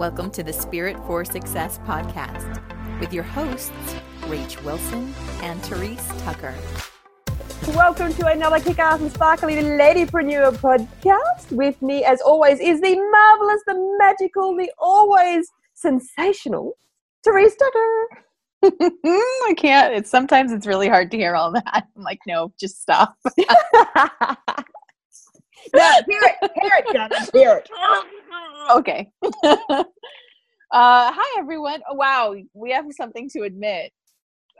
Welcome to the Spirit for Success podcast with your hosts, Rach Wilson and Therese Tucker. Welcome to another kick-ass and sparkly ladypreneur podcast. With me, as always, is the marvelous, the magical, the always sensational Therese Tucker. I can't. It's sometimes it's really hard to hear all that. I'm like, no, just stop. no, hear it, hear it, hear it. okay. uh, hi everyone. Oh, wow, we have something to admit.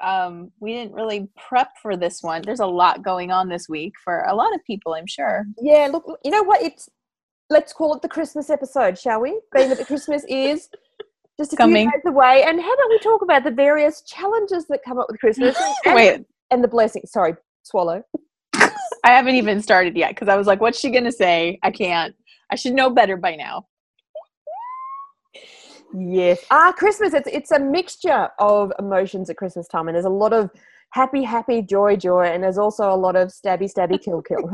Um, we didn't really prep for this one. There's a lot going on this week for a lot of people, I'm sure. Yeah, look, you know what? It's let's call it the Christmas episode, shall we? Being that the Christmas is just a Coming. few days away, and how about we talk about the various challenges that come up with Christmas and, Wait, and the blessings. Sorry, swallow. I haven't even started yet because I was like, what's she gonna say? I can't. I should know better by now. Yes. Ah, Christmas. It's it's a mixture of emotions at Christmas time, and there's a lot of happy, happy, joy, joy, and there's also a lot of stabby, stabby, kill, kill.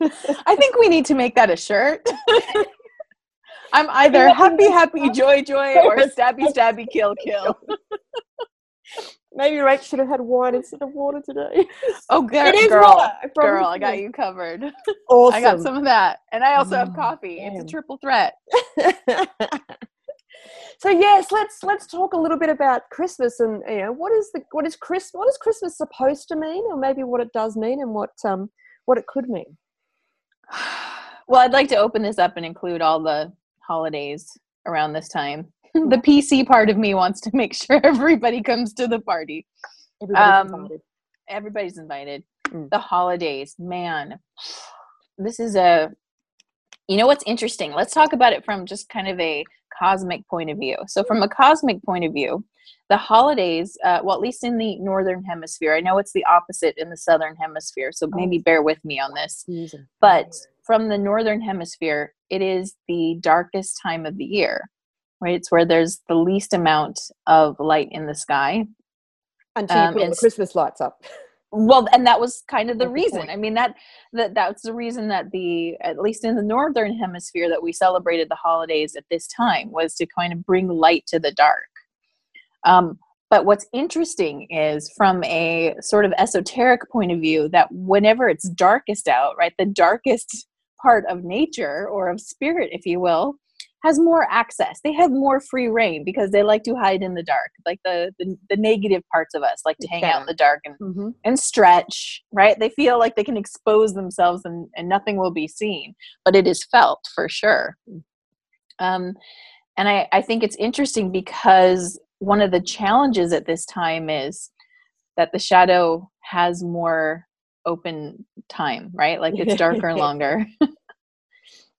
I think we need to make that a shirt. I'm either happy, happy, joy, joy, or stabby, stabby, kill, kill. Maybe Rach should have had wine instead of water today. Oh, girl, It is girl, water, I girl, I got you. you covered. Awesome. I got some of that, and I also have Mm, coffee. It's a triple threat. so yes, let's let's talk a little bit about Christmas and you know what is the what is Chris what is Christmas supposed to mean, or maybe what it does mean and what um what it could mean. Well, I'd like to open this up and include all the holidays around this time. the PC part of me wants to make sure everybody comes to the party. Everybody's Um, invited. Everybody's invited. Mm. The holidays, man. This is a you know what's interesting? Let's talk about it from just kind of a cosmic point of view. So, from a cosmic point of view, the holidays, uh, well, at least in the northern hemisphere, I know it's the opposite in the southern hemisphere, so maybe bear with me on this. But from the northern hemisphere, it is the darkest time of the year, right? It's where there's the least amount of light in the sky. until you um, put all and the Christmas lights up. Well, and that was kind of the That's reason. point. I mean that that that's the reason that the at least in the northern hemisphere that we celebrated the holidays at this time was to kind of bring light to the dark. Um, but what's interesting is from a sort of esoteric point of view that whenever it's darkest out, right, the darkest part of nature or of spirit, if you will, has more access. They have more free reign because they like to hide in the dark. Like the the, the negative parts of us like to hang out in the dark and Mm-hmm. and stretch, right? They feel like they can expose themselves and, and nothing will be seen, but it is felt for sure. Um, and I, I think it's interesting because one of the challenges at this time is that the shadow has more open time, right? Like it's darker and longer.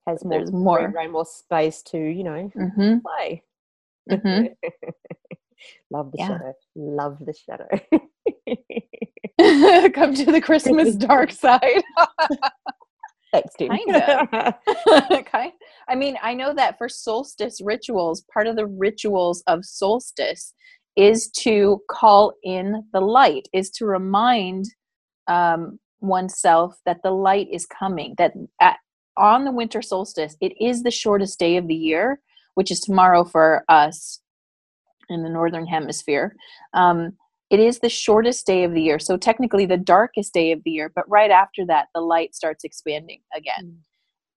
Has more, There's more. more space to you know hmm play. Mhm. Love the Yeah. shadow. Love the shadow. Come to the Christmas dark side. Thanks, Tim. Kinda. okay. I mean, I know that for solstice rituals, part of the rituals of solstice is to call in the light, is to remind um, oneself that the light is coming, that at, on the winter solstice, it is the shortest day of the year, which is tomorrow for us in the northern hemisphere. Um, it is the shortest day of the year, so technically the darkest day of the year, but right after that, the light starts expanding again.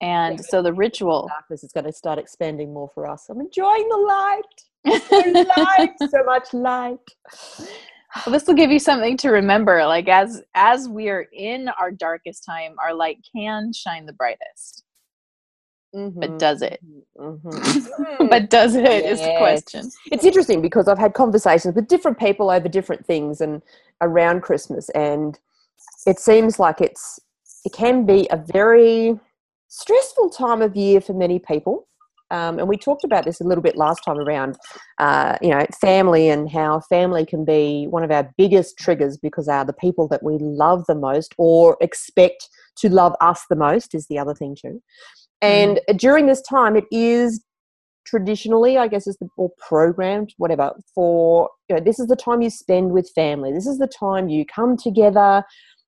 And Yeah. so the ritual. Darkness is going to start expanding more for us. I'm enjoying the light. So light, so much light. Well, this will give you something to remember. Like as as we are in our darkest time, our light can shine the brightest. But does it? Mhm. but does it is the question. it's interesting because I've had conversations with different people over different things and around Christmas, and it seems like it's it can be a very stressful time of year for many people. Um, and we talked about this a little bit last time around, uh, you know, family and how family can be one of our biggest triggers because they are the people that we love the most or expect to love us the most is the other thing too. And during this time, it is traditionally, I guess, is the or programmed, whatever. For you know, this is the time you spend with family. This is the time you come together.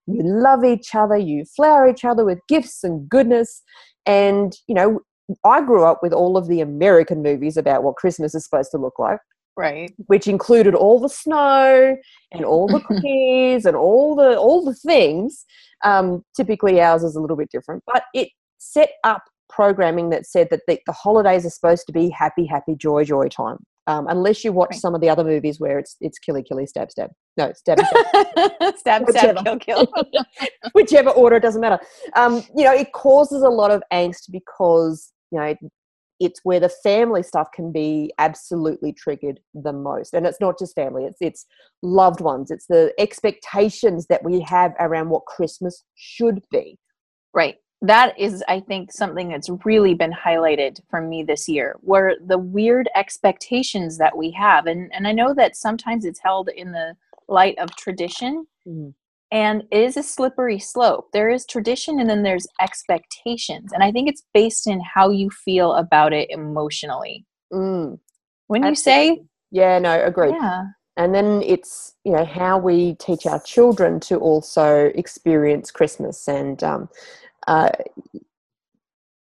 You love each other. You flower each other with gifts and goodness. And you know, I grew up with all of the American movies about what Christmas is supposed to look like, Right. which included all the snow and all the cookies and all the all the things. Um, typically, ours is a little bit different, but it set up programming that said that the, the holidays are supposed to be happy, happy, joy, joy time. Um, unless you watch Right. some of the other movies where it's it's killy, killy, stab, stab. No, stab, stab. stab, Whichever. stab, kill, kill. whichever order it doesn't matter um, you know it causes a lot of angst because you know it's where the family stuff can be absolutely triggered the most and it's not just family it's it's loved ones it's the expectations that we have around what christmas should be Right. That is, I think, something that's really been highlighted for me this year, where the weird expectations that we have, and and I know that sometimes it's held in the light of tradition, Mhm. And it is a slippery slope. There is tradition, and then there's expectations, and I think it's based in how you feel about it emotionally. mm, When you say, yeah no agreed yeah, and then it's you know how we teach our children to also experience christmas and um, uh,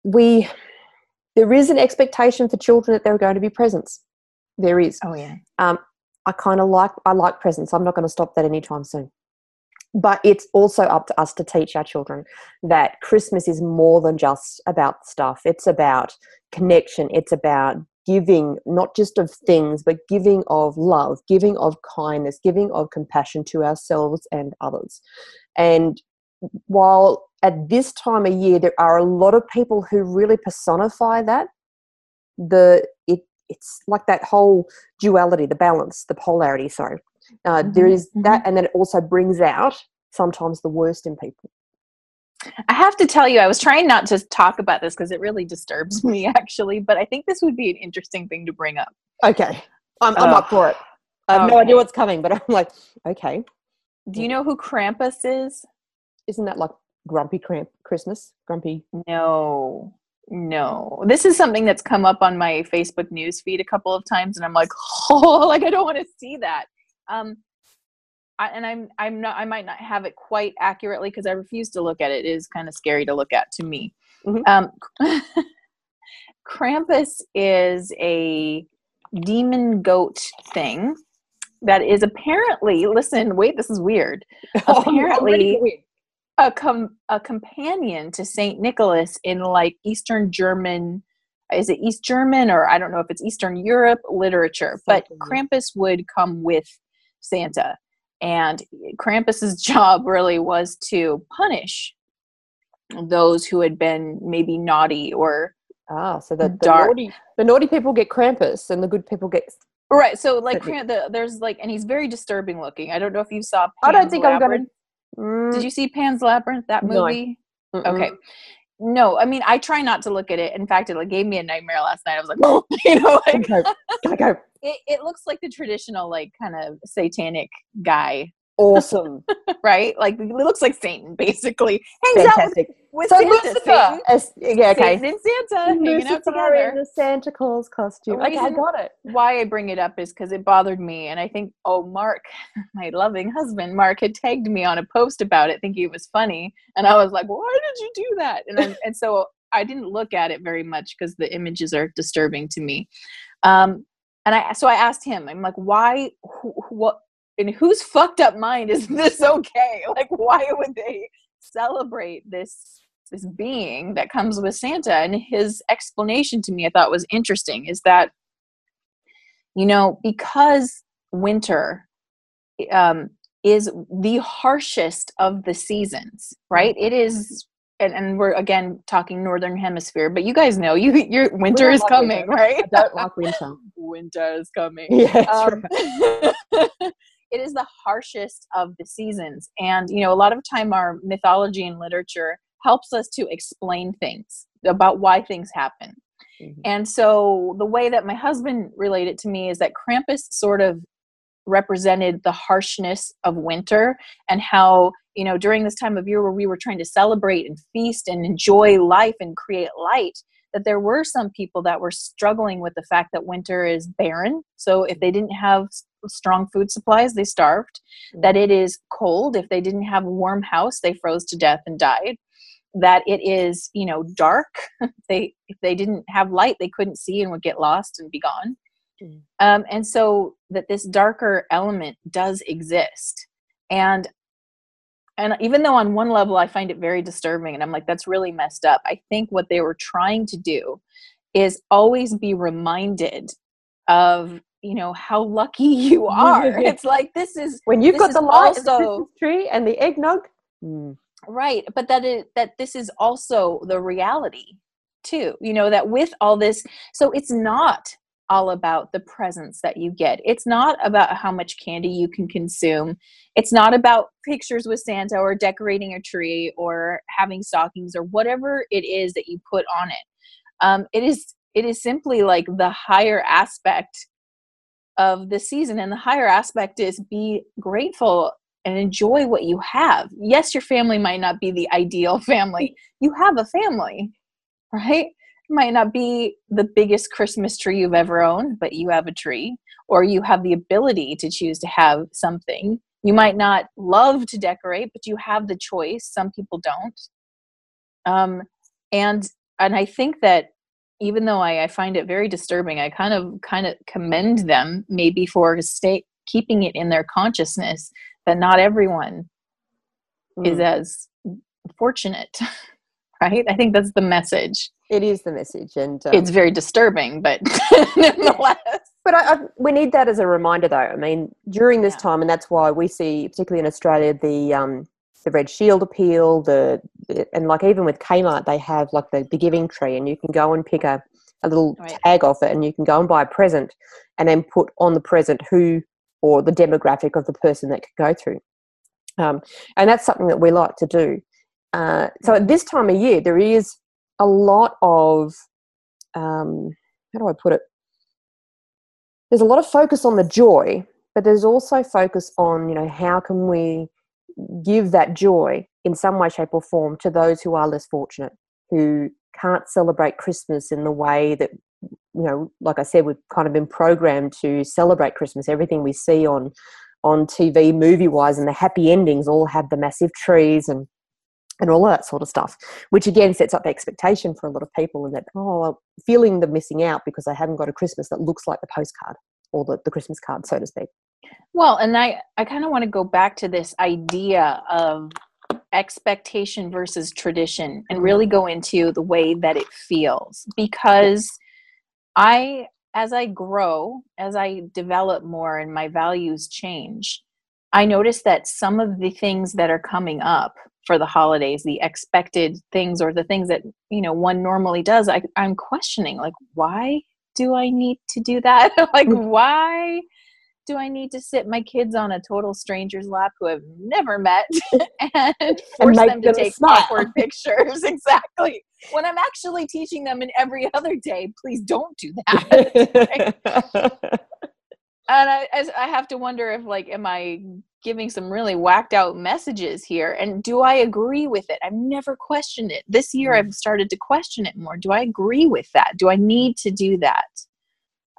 we there is an expectation for children that there are going to be presents. There is. Oh yeah, um, i kind of like i like presents. I'm not going to stop that anytime soon but it's also up to us to teach our children that christmas is more than just about stuff. It's about connection. It's about giving not just of things but giving of love giving of kindness giving of compassion to ourselves and others. And while at this time of year there are a lot of people who really personify that the it it's like that whole duality the balance the polarity sorry uh, there Mhm, is that and then it also brings out sometimes the worst in people I have to tell you, I was trying not to talk about this because it really disturbs me, actually. But I think this would be an interesting thing to bring up. okay i'm, I'm Oh. up for it i have no idea what's coming but i'm like okay Do you know who Krampus is? isn't that like grumpy cramp christmas grumpy No, no. This is something that's come up on my Facebook news feed a couple of times, and I'm like, oh, like I don't want to see that. Um, I, and I'm I'm not I might not have it quite accurately because I refuse to look at it. It is kind of scary to look at to me. Mhm. Um, Krampus is a demon goat thing that is apparently listen wait this is weird Oh, I'm- I'm ready Apparently- a com- a companion to Saint Nicholas in like Eastern German is it East German or I don't know if it's Eastern Europe literature but. Krampus would come with Santa and Krampus's job really was to punish those who had been maybe naughty or ah so the, the Dark. naughty the naughty people get krampus and the good people get right so like Kramp- the, there's like and he's very disturbing looking I don't know if you saw i don't Pan's think i'm gonna Mm, did you see Pan's Labyrinth that movie mm-mm. Okay. No, I mean I try not to look at it. In fact, it like gave me a nightmare last night. I was like, oh, you know, like it, it looks like the traditional like kind of satanic guy, awesome right? Like it looks like Satan basically hangs out fantastic with, with so Santa. lucifer as, yeah okay Satan and Santa hanging out together. in the Santa Claus costume. Okay, I got it. Why I bring it up is because it bothered me, and I think oh Mark, my loving husband Mark, had tagged me on a post about it, thinking it was funny, and I was like, why did you do that? And I, and so I didn't look at it very much because the images are disturbing to me. Um, and I so I asked him, I'm like, why? Wh- wh- what? In whose fucked up mind is this okay? Like, why would they celebrate this? This being that comes with Santa, and his explanation to me, I thought was interesting, is that you know because winter um, is the harshest of the seasons right it is and, and we're again talking northern hemisphere but you guys know you your winter is coming winter. right I don't like winter. winter is coming Yeah, um, right. it is the harshest of the seasons. And you know a lot of time our mythology and literature helps us to explain things about why things happen. Mhm. and so the way that my husband related to me is that krampus sort of represented the harshness of winter and how you know during this time of year where we were trying to celebrate and feast and enjoy life and create light that there were some people that were struggling with the fact that winter is barren. So if they didn't have strong food supplies they starved that it is cold. If they didn't have a warm house they froze to death and died. That it is you know dark. They if they didn't have light they couldn't see and would get lost and be gone. Mm. um, and so that this darker element does exist. And and even though on one level i find it very disturbing and i'm like that's really messed up i think what they were trying to do is always be reminded of you know how lucky you are. It's like this is when you've got the light also, tree and the eggnog mm right but that it that this is also the reality too you know that with all this so it's not all about the presents that you get. It's not about how much candy you can consume. It's not about pictures with santa or decorating a tree or having stockings or whatever it is that you put on it. Um, it is it is simply like the higher aspect of the season and the higher aspect is be grateful and enjoy what you have. Yes, your family might not be the ideal family. You have a family, right? It might not be the biggest Christmas tree you've ever owned, but you have a tree, or you have the ability to choose to have something. You might not love to decorate, but you have the choice. Some people don't. Um, and and I think that even though I, I find it very disturbing, I kind of kind of commend them maybe for stay keeping it in their consciousness that not everyone mm. is as fortunate right? I think that's the message. It is the message and um, it's very disturbing but nevertheless but I, I, we need that as a reminder though. I mean during this yeah. time and that's why we see particularly in australia the um, the red shield appeal the, and like even with kmart they have like the, the giving tree and you can go and pick a, a little right. tag off it and you can go and buy a present and then put on the present who or the demographic of the person that could go through. Um, and that's something that we like to do. Uh, so at this time of year, there is a lot of, um, how do I put it? There's a lot of focus on the joy, but there's also focus on, you know, how can we give that joy in some way, shape, or form to those who are less fortunate, who can't celebrate Christmas in the way that you know, like I said, we've kind of been programmed to celebrate Christmas. Everything we see on on TV, movie wise, and the happy endings all have the massive trees and and all that sort of stuff, which again sets up expectation for a lot of people and that, oh, feeling the missing out because they haven't got a Christmas that looks like the postcard or the, the Christmas card, so to speak. Well, and I, I kind of want to go back to this idea of expectation versus tradition and really go into the way that it feels because I, as I grow, as I develop more and my values change, I notice that some of the things that are coming up for the holidays, the expected things or the things that, you know, one normally does, I, I'm questioning, like, why do I need to do that? like, mm. why do I need to sit my kids on a total stranger's lap who have never met and force and them to take smile. awkward pictures? exactly. When I'm actually teaching them in every other day, please don't do that. and I, I have to wonder if, like, am I giving some really whacked out messages here? And do I agree with it? I've never questioned it. This year, mm. I've started to question it more. Do I agree with that? Do I need to do that?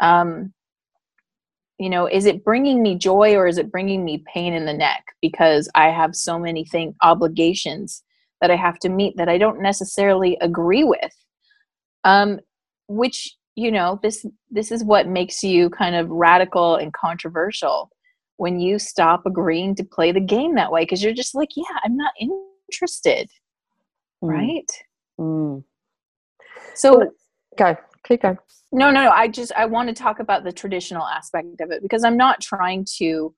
Um, you know is it bringing me joy or is it bringing me pain in the neck? Because i have so many thing obligations that i have to meet that i don't necessarily agree with. Um which you know this this is what makes you kind of radical and controversial when you stop agreeing to play the game that way because you're just like yeah i'm not interested. Mm. right? Mm. so go no no no i just i want to talk about the traditional aspect of it because i'm not trying to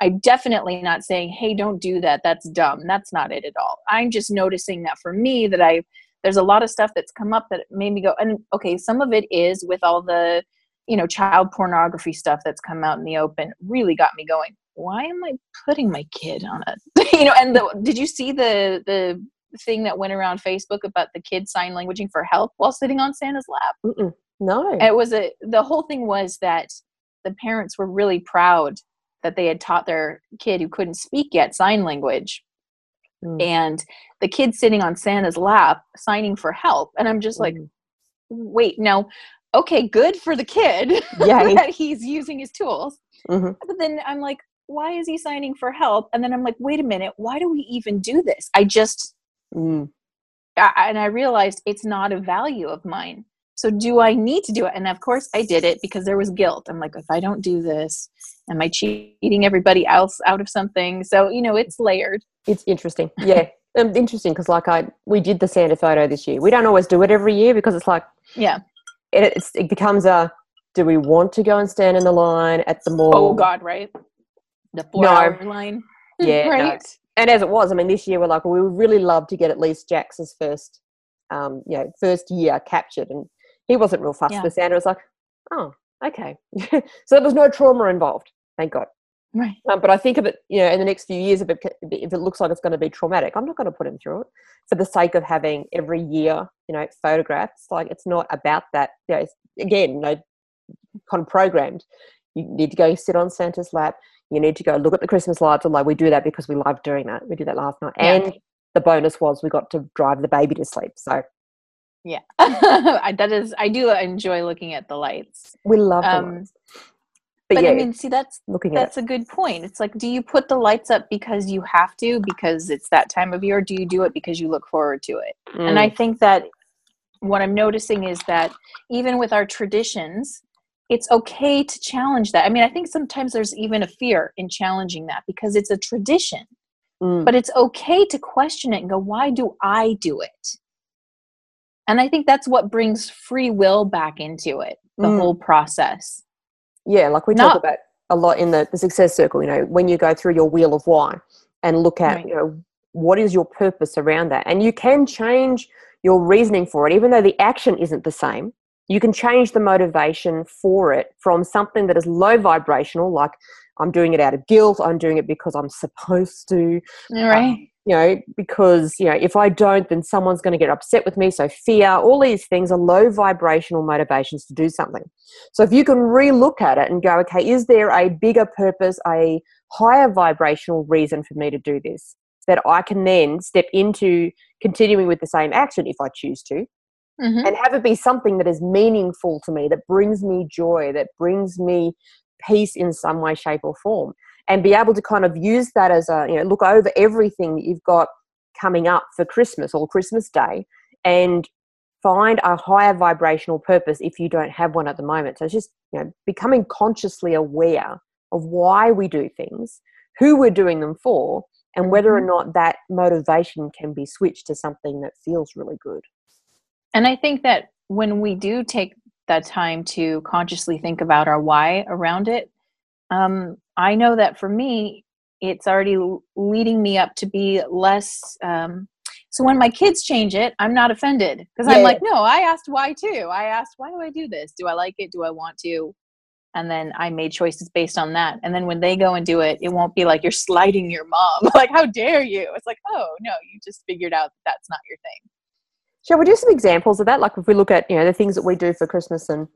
i'm definitely not saying hey don't do that. That's dumb. That's not it at all. I'm just noticing that for me that i there's a lot of stuff that's come up that made me go and okay some of it is with all the you know child pornography stuff that's come out in the open really got me going why am i putting my kid on it you know and the, did you see the the thing that went around facebook about the kid sign languaging for help while sitting on santa's lap Mm-mm. No. It was a the whole thing was that the parents were really proud that they had taught their kid who couldn't speak yet sign language. Mm. And the kid sitting on Santa's lap signing for help. And I'm just like, mm. wait, no, okay, good for the kid yeah. that he's using his tools. Mm-hmm. But then I'm like, why is he signing for help? And then I'm like, wait a minute, why do we even do this? I just, mm. I, and I realized it's not a value of mine. So do I need to do it? And of course I did it because there was guilt. I'm like, if I don't do this, am I cheating everybody else out of something? So, you know, it's layered. It's interesting. Yeah. um, interesting because like I, we did the Santa photo this year. We don't always do it every year because it's like, Yeah. it, it's, it becomes a, do we want to go and stand in the line at the mall? Oh God, right? The four No. hour line. Yeah, no. And as it was, I mean, this year we're like, well, we would really love to get at least Jax's first, um, you know, first year captured, and he wasn't real fussed Yeah. Santa. It was like, oh, okay, so there was no trauma involved, thank God. Right. Um, but I think of it, you know, in the next few years, if it if it looks like it's going to be traumatic, I'm not going to put him through it for the sake of having every year, you know, photographs. Like it's not about that. You know, it's, again, you know, kind of programmed. You need to go sit on Santa's lap. You need to go look at the Christmas lights. Like we do that because we love doing that. We did that last night, Yeah. and the bonus was we got to drive the baby to sleep. So Yeah. That is, I do enjoy looking at the lights. we love Um, lights. But, But, yeah, I mean, see, that's looking at that's a good point. It's like, do you put the lights up because you have to, because it's that time of year, or do you do it because you look forward to it? it. And I think that what I'm noticing is that even with our traditions, it's okay to challenge that. I mean, I think sometimes there's even a fear in challenging that because it's a tradition, Mm, but it's okay to question it and go, why do I do it? And I think that's what brings free will back into it, the Mm. whole process. Yeah, like we Not- talk about a lot in the, the success circle, you know, when you go through your wheel of why and look at, Right. you know, what is your purpose around that? And you can change your reasoning for it, even though the action isn't the same. You can change the motivation for it from something that is low vibrational, like I'm doing it out of guilt, I'm doing it because I'm supposed to, um, Right. you know, because, you know, if I don't, then someone's going to get upset with me. So fear, all these things are low vibrational motivations to do something. So if you can re-look at it and go, okay, is there a bigger purpose, a higher vibrational reason for me to do this that I can then step into continuing with the same action if I choose to, Mhm. and have it be something that is meaningful to me, that brings me joy, that brings me peace in some way, shape, or form, and be able to kind of use that as a, you know, look over everything that you've got coming up for Christmas or Christmas Day and find a higher vibrational purpose if you don't have one at the moment. So it's just, you know, becoming consciously aware of why we do things, who we're doing them for, and whether or not that motivation can be switched to something that feels really good. And I think that when we do take that time to consciously think about our why around it, um, I know that for me, it's already leading me up to be less. Um, so when my kids change it, I'm not offended because I'm like, no, I asked why too. I asked, why do I do this? Do I like it? Do I want to? And then I made choices based on that. And then when they go and do it, it won't be like you're slighting your mom. like, how dare you? It's like, oh, no, you just figured out that that's not your thing. Shall we do some examples of that? Like if we look at, you know, the things that we do for Christmas and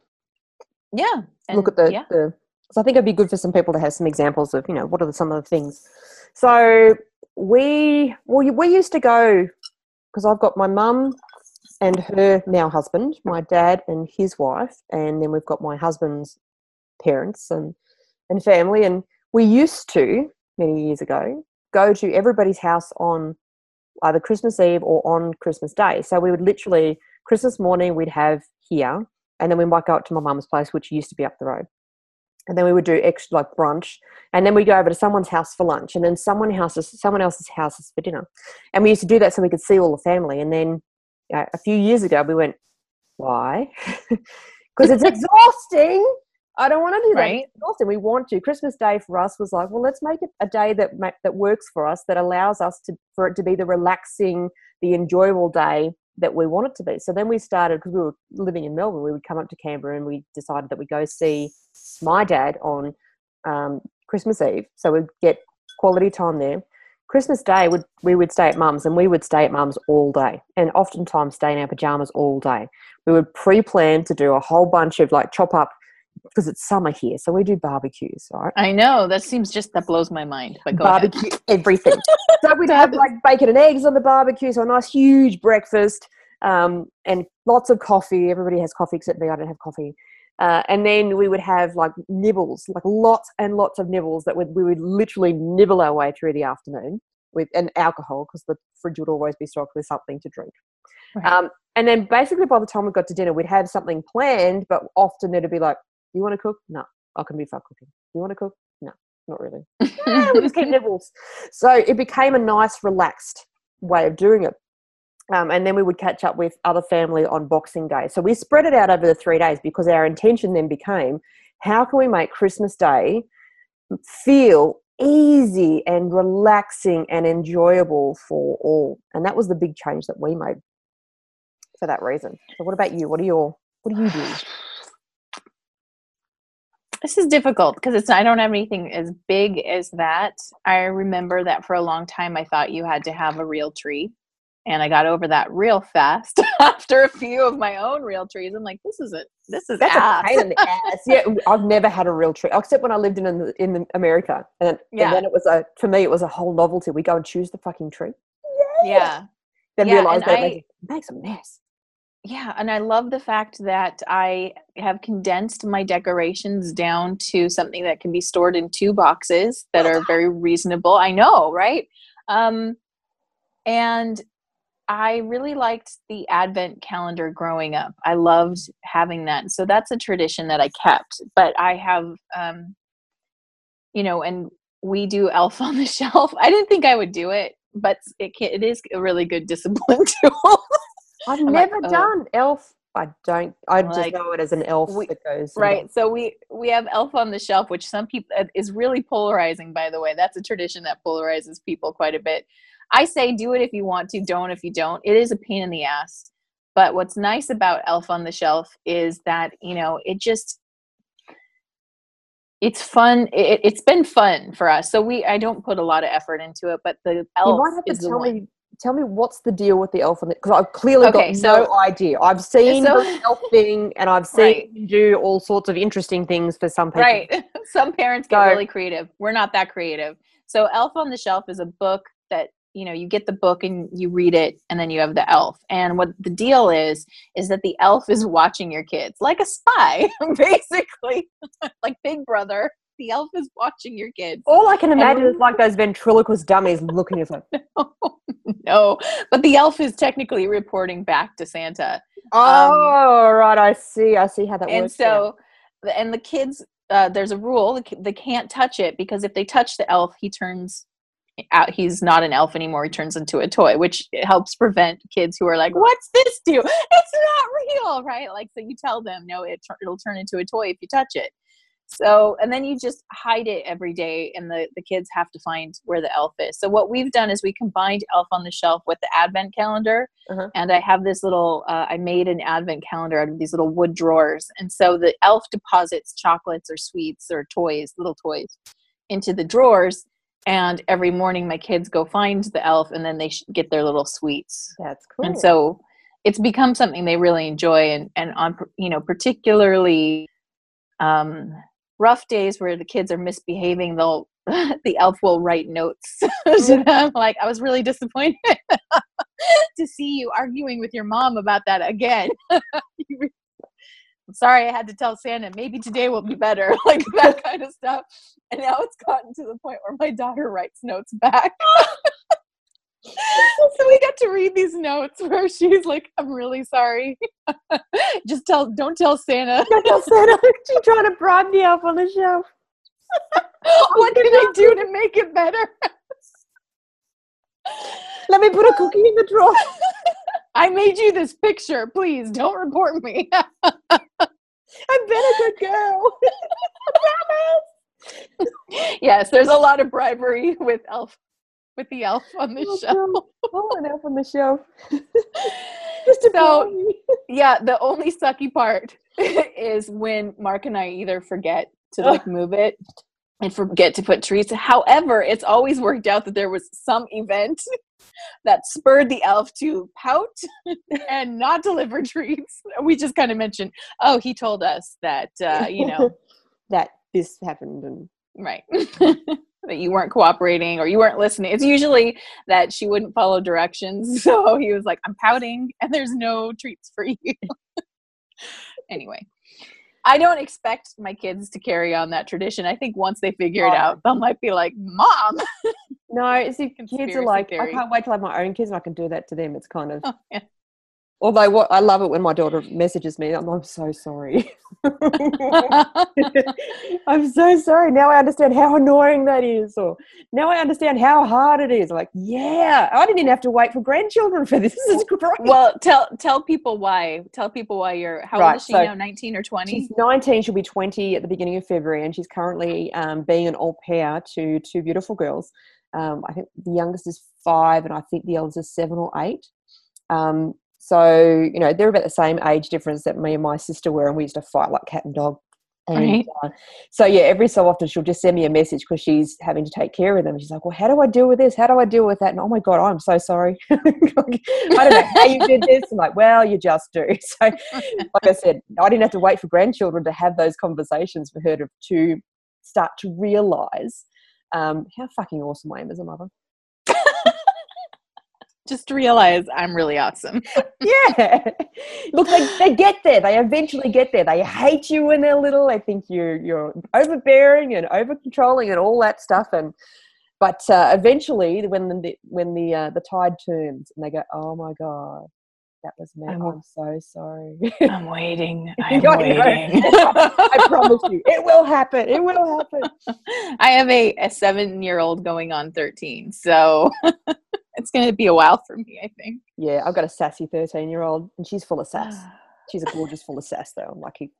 Yeah. look at the, yeah. the so I think it'd be good for some people to have some examples of, you know, what are the, some of the things. So we, well, we used to go, because I've got my mum and her now husband, my dad and his wife, and then we've got my husband's parents and, and family. And we used to, many years ago, go to everybody's house on either Christmas Eve or on Christmas Day. So we would literally, Christmas morning, we'd have here, and then we might go up to my mum's place, which used to be up the road. And then we would do extra like brunch, and then we'd go over to someone's house for lunch, and then someone houses someone else's houses for dinner. And we used to do that so we could see all the family. And then uh, a few years ago, we went, why? Because it's exhausting. I don't want to do that. Right. Exhausting. We want to. Christmas Day for us was like, well, let's make it a day that that works for us, that allows us to for it to be the relaxing, the enjoyable day that we want it to be. So then we started because we were living in Melbourne. We would come up to Canberra and we decided that we go see my dad on um, Christmas Eve. So we'd get quality time there. Christmas Day, would we would stay at mum's and we would stay at mum's all day and oftentimes stay in our pajamas all day. We would pre plan to do a whole bunch of like chop up because it's summer here. So we do barbecues, right? I know that seems just that blows my mind. But go ahead. barbecue everything. so we'd have like bacon and eggs on the barbecue, so a nice huge breakfast, um, and lots of coffee. Everybody has coffee except me. I don't have coffee. Uh, and then we would have like nibbles, like lots and lots of nibbles that would we would literally nibble our way through the afternoon. with and alcohol because the fridge would always be stocked with something to drink. Right. Um, and then basically by the time we got to dinner, we'd have something planned, but often it'd be like, "You want to cook? No, I can be far cooking. You want to cook? No, not really. we just keep nibbles." So it became a nice, relaxed way of doing it. Um, and then we would catch up with other family on Boxing Day. So we spread it out over the three days because our intention then became how can we make Christmas Day feel easy and relaxing and enjoyable for all? And that was the big change that we made for that reason. So, what about you? What are your what do you do? This is difficult because it's I don't have anything as big as that. I remember that for a long time I thought you had to have a real tree. And I got over that real fast after a few of my own real trees. I'm like, this is a this is That's ass. a pain in the ass. Yeah, I've never had a real tree except when I lived in in, in America, and, Yeah. and then it was a for me it was a whole novelty. We go and choose the fucking tree. yeah. Then Yeah, realize and that I- it makes a mess. Yeah, and I love the fact that I have condensed my decorations down to something that can be stored in two boxes that are very reasonable. I know, right? Um, and I really liked the advent calendar growing up. I loved having that. So that's a tradition that I kept. But I have, um, you know, and we do Elf on the Shelf. I didn't think I would do it, but it can, it is a really good discipline tool. I've like, never oh. done elf. I don't. I just Like, know it as an elf we- that goes right so we we have elf on the shelf which some people uh, is really polarizing by the way that's a tradition that polarizes people quite a bit i say do it if you want to don't if you don't it is a pain in the ass but what's nice about elf on the shelf is that you know it just it's fun it, it's been fun for us so we i don't put a lot of effort into it but the elf You might have is to the tell one. me. Tell me what's the deal with the elf on the because I've clearly Okay, got so- no idea. I've seen So- the elf thing, and I've seen Right. do all sorts of interesting things for some people. Right. Some parents get So- really creative. We're not that creative. So Elf on the Shelf is a book that, you know, you get the book and you read it and then you have the elf. And what the deal is is that the elf is watching your kids like a spy, basically. like Big Brother. The elf is watching your kids. All I can imagine And- is like those ventriloquist dummies looking at like, no. But the elf is technically reporting back to Santa. oh, right, I see, I see how that Um, and works. now. so and the kids uh, there's a rule they can't touch it because if they touch the elf he turns out he's not an elf anymore he turns into a toy which helps prevent kids who are like what's this do it's not real right like so you tell them no it, it'll turn into a toy if you touch it so and then you just hide it every day and the, the kids have to find where the elf is so what we've done is we combined elf on the shelf with the advent calendar Uh-huh. and i have this little uh, i made an advent calendar out of these little wood drawers and so the elf deposits chocolates or sweets or toys little toys into the drawers and every morning my kids go find the elf and then they sh- get their little sweets That's cool. and so it's become something they really enjoy and and on you know particularly um rough days where the kids are misbehaving they'll the elf will write notes to mm-hmm. them like i was really disappointed to see you arguing with your mom about that again. I'm sorry i had to tell santa maybe today will be better like that kind of stuff. And now it's gotten to the point where my daughter writes notes back so we got to read these notes where she's like, "I'm really sorry. Just tell, don't tell Santa. Don't tell Santa. She's trying to bribe the elf on the shelf. what can I do to make it better?" Let me put a cookie in the drawer. I made you this picture. Please don't report me. I've been a good girl. Promise. yes, there's a lot of bribery with elf, with the elf on the Oh, shelf. Oh, an elf on the shelf. Just to So- Yeah, the only sucky part is when Mark and I either forget to like move it and forget to put treats. However, it's always worked out that there was some event that spurred the elf to pout and not deliver treats. We just kind of mentioned, oh, he told us that, uh, you know, that this happened and right. That you weren't cooperating or you weren't listening. It's usually that she wouldn't follow directions. So he was like, I'm pouting and there's no treats for you. anyway, I don't expect my kids to carry on that tradition. I think once they figure it Oh. out, they might be like, Mom, No, it's if kids are like, theory. I can't wait till I have my own kids and I can do that to them. It's kind of. Oh, yeah. Although what I love it when my daughter messages me, I'm, I'm so sorry. I'm so sorry. Now I understand how annoying that is, or now I understand how hard it is. like, yeah, I didn't even have to wait for grandchildren for this. This is great. well, tell tell people why. Tell people why you're. How old is she so now? Nineteen or twenty? She's 19. She'll be 20 at the beginning of February, and she's currently um, being an au pair to two beautiful girls. Um, I think the youngest is five, and I think the eldest is seven or eight. Um, so you know they're about the same age difference that me and my sister were, and we used to fight like cat and dog. And, Right. uh, so yeah, every so often she'll just send me a message because she's having to take care of them. She's like, "Well, how do I deal with this? How do I deal with that?" And oh my god, I'm so sorry. I don't know how you did this. I'm like, well, you just do. So, like I said, I didn't have to wait for grandchildren to have those conversations for her to, to start to realize um, how fucking awesome I am as a mother. Just realize I'm really awesome. yeah. Look, they, they get there. They eventually get there. They hate you when they're little. They think you're you're overbearing and over controlling and all that stuff. And but uh, eventually, when the when the uh, the tide turns and they go, oh my god, that was me. I'm- I'm so sorry. I'm waiting. I know. I promise you, it will happen. It will happen. I have a, a seven year old going on 13. So it's going to be a while for me, I think. Yeah, I've got a sassy 13 year old, and she's full of sass. She's a gorgeous full of sass, though. I'm lucky.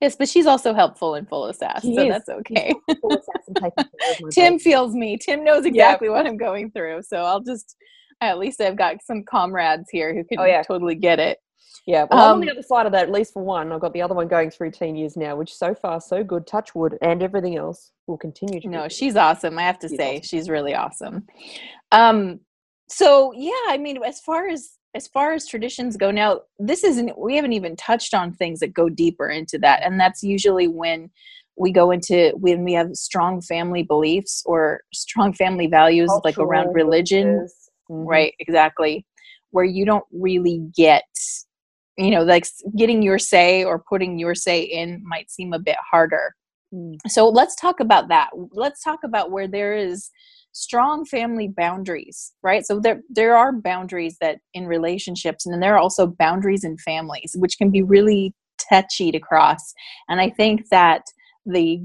yes, but she's also helpful and full of sass. She so is. that's okay. Full of sass and taking care of my Tim feels me. Tim knows exactly what I'm going through. So I'll just, at least I've got some comrades here who oh, can Oh, yeah. totally get it. Yeah, well, I'm on Um, the other side of that, at least for one. I've got the other one going through teen years now, which so far so good. Touch wood, and everything else will continue to. be No, good. she's awesome. I have to She's say, awesome. she's really awesome. Um, so yeah, I mean, as far as as far as traditions go now, this isn't. We haven't even touched on things that go deeper into that, and that's usually when we go into when we have strong family beliefs or strong family values, like around religion. Mhm. right? Exactly, where you don't really get. You know, like getting your say or putting your say in might seem a bit harder. Mm. so let's talk about that. Let's talk about where there is strong family boundaries right? So there there are boundaries that in relationships and then there are also boundaries in families which can be really touchy to cross. And i think that the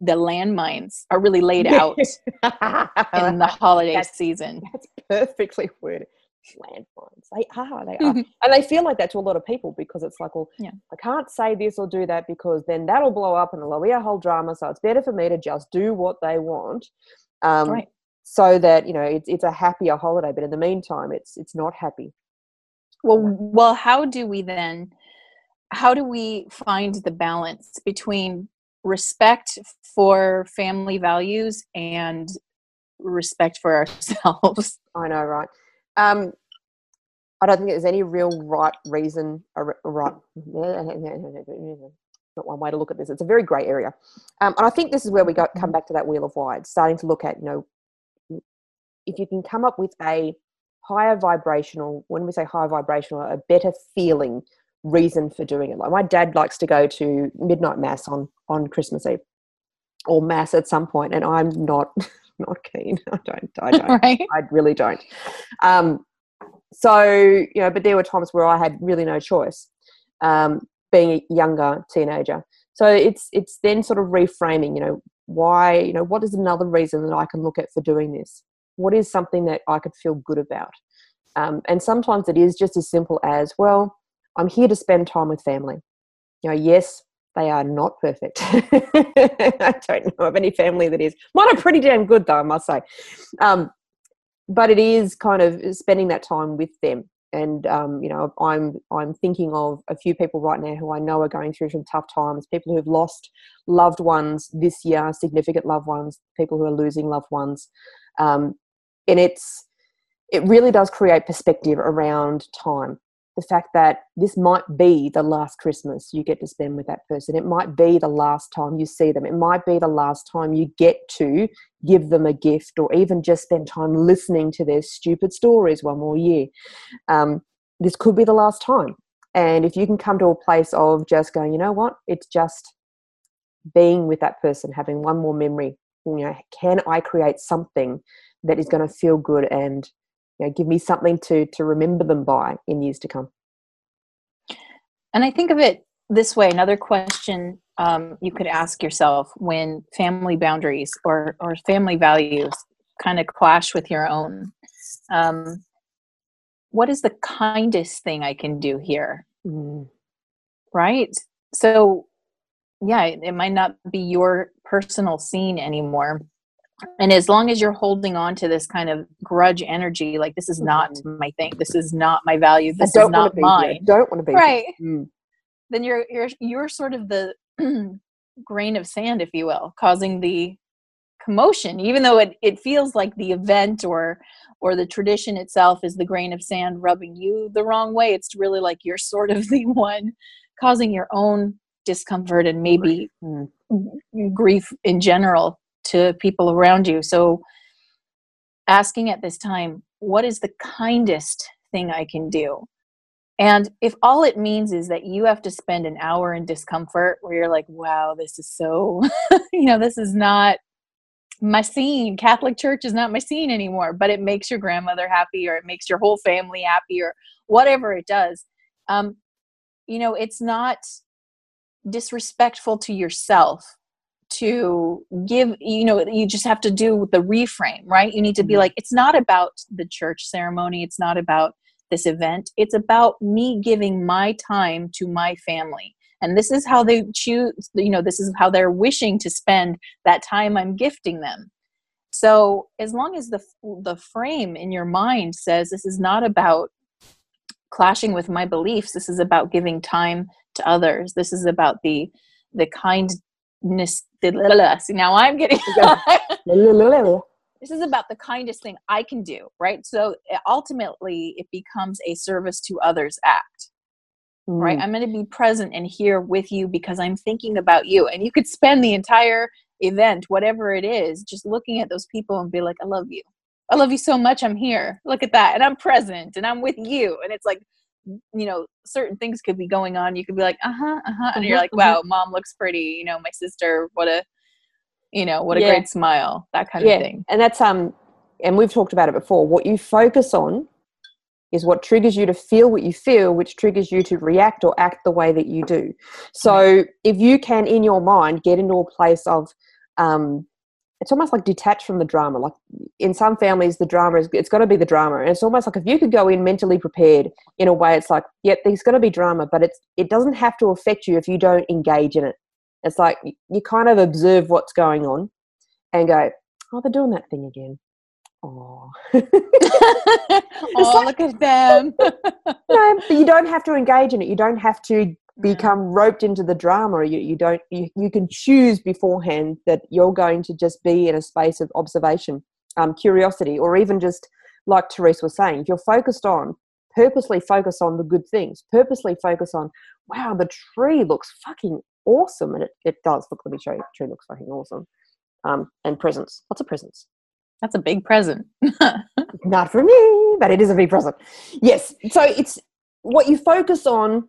the landmines are really laid out in the holiday That's- season. That's perfectly worded. Landmines. They are. They are. and they feel like that to a lot of people because it's like, well, Yeah. I can't say this or do that because then that'll blow up and it'll be a whole drama. So it's better for me to just do what they want. Um, right So that, you know, it's, it's a happier holiday. But in the meantime, it's it's not happy. well well how do we then how do we find the balance between respect for family values and respect for ourselves I know, right? Um, I don't think there's any real right reason. Right, not one way to look at this. It's a very grey area, um, and I think this is where we go, come back to that wheel of why, starting to look at you know if you can come up with a higher vibrational. When we say higher vibrational, a better feeling reason for doing it. Like my dad likes to go to midnight mass on on Christmas Eve or mass at some point, and I'm not not keen. I don't. I don't. right I really don't. Um, so you know, but there were times where I had really no choice, um, being a younger teenager. So it's it's then sort of reframing. You know, why? You know, what is another reason that I can look at for doing this? What is something that I could feel good about? Um, and sometimes it is just as simple as, well, I'm here to spend time with family. You know, yes, they are not perfect. I don't know of any family that is. Mine are pretty damn good, though, I must say. Um, but it is kind of spending that time with them. And um, you know, I'm I'm thinking of a few people right now who I know are going through some tough times. People who've lost loved ones this year, significant loved ones. People who are losing loved ones, um, and it's it really does create perspective around time the fact that this might be the last Christmas you get to spend with that person. It might be the last time you see them. It might be the last time you get to give them a gift or even just spend time listening to their stupid stories one more year. Um, this could be the last time. And if you can come to a place of just going, you know what, it's just being with that person, having one more memory. You know, can I create something that is going to feel good and you know, give me something to to remember them by in years to come. And I think of it this way another question um, you could ask yourself when family boundaries or, or family values kind of clash with your own um, what is the kindest thing i can do here mm. right so yeah it, it might not be your personal scene anymore and as long as you're holding on to this kind of grudge energy like this is not mm-hmm. my thing this is not my value this is not mine here. don't want to be right mm. then you're you're you're sort of the grain of sand if you will causing the commotion even though it, it feels like the event or or the tradition itself is the grain of sand rubbing you the wrong way it's really like you're sort of the one causing your own discomfort and maybe mm. grief in general to people around you. So, asking at this time, what is the kindest thing I can do? And if all it means is that you have to spend an hour in discomfort where you're like, wow, this is so, you know, this is not my scene. Catholic Church is not my scene anymore, but it makes your grandmother happy or it makes your whole family happy or whatever it does. Um, you know, it's not disrespectful to yourself to give you know you just have to do the reframe right? You need to be mm-hmm. like it's not about the church ceremony it's not about this event it's about me giving my time to my family. And this is how they choose you know this is how they're wishing to spend that time i'm gifting them. So as long as the the frame in your mind says this is not about clashing with my beliefs this is about giving time to others this is about the the kind See, now I'm getting. this is about the kindest thing I can do, right? So ultimately, it becomes a service to others act, mm. right? I'm going to be present and here with you because I'm thinking about you. And you could spend the entire event, whatever it is, just looking at those people and be like, I love you. I love you so much. I'm here. Look at that. And I'm present and I'm with you. And it's like, you know certain things could be going on you could be like uh-huh uh-huh and you're mm-hmm, like mm-hmm. wow mom looks pretty you know my sister what a you know what a yeah. great smile that kind yeah. of thing and that's um and we've talked about it before what you focus on is what triggers you to feel what you feel which triggers you to react or act the way that you do so if you can in your mind get into a place of um, it's almost like detached from the drama. Like in some families, the drama is it's got to be the drama, and it's almost like if you could go in mentally prepared in a way, it's like, yeah, there's going to be drama, but it's it doesn't have to affect you if you don't engage in it. It's like you kind of observe what's going on and go, oh, they're doing that thing again. Oh, oh like, look at them. no, but you don't have to engage in it. You don't have to become roped into the drama. You, you don't you, you can choose beforehand that you're going to just be in a space of observation um, curiosity or even just like Therese was saying if you're focused on purposely focus on the good things purposely focus on wow the tree looks fucking awesome and it, it does. Look let me show you. The tree looks fucking awesome. Um, and presents. Lots of presents. That's a big present. Not for me but it is a big present. Yes. So it's what you focus on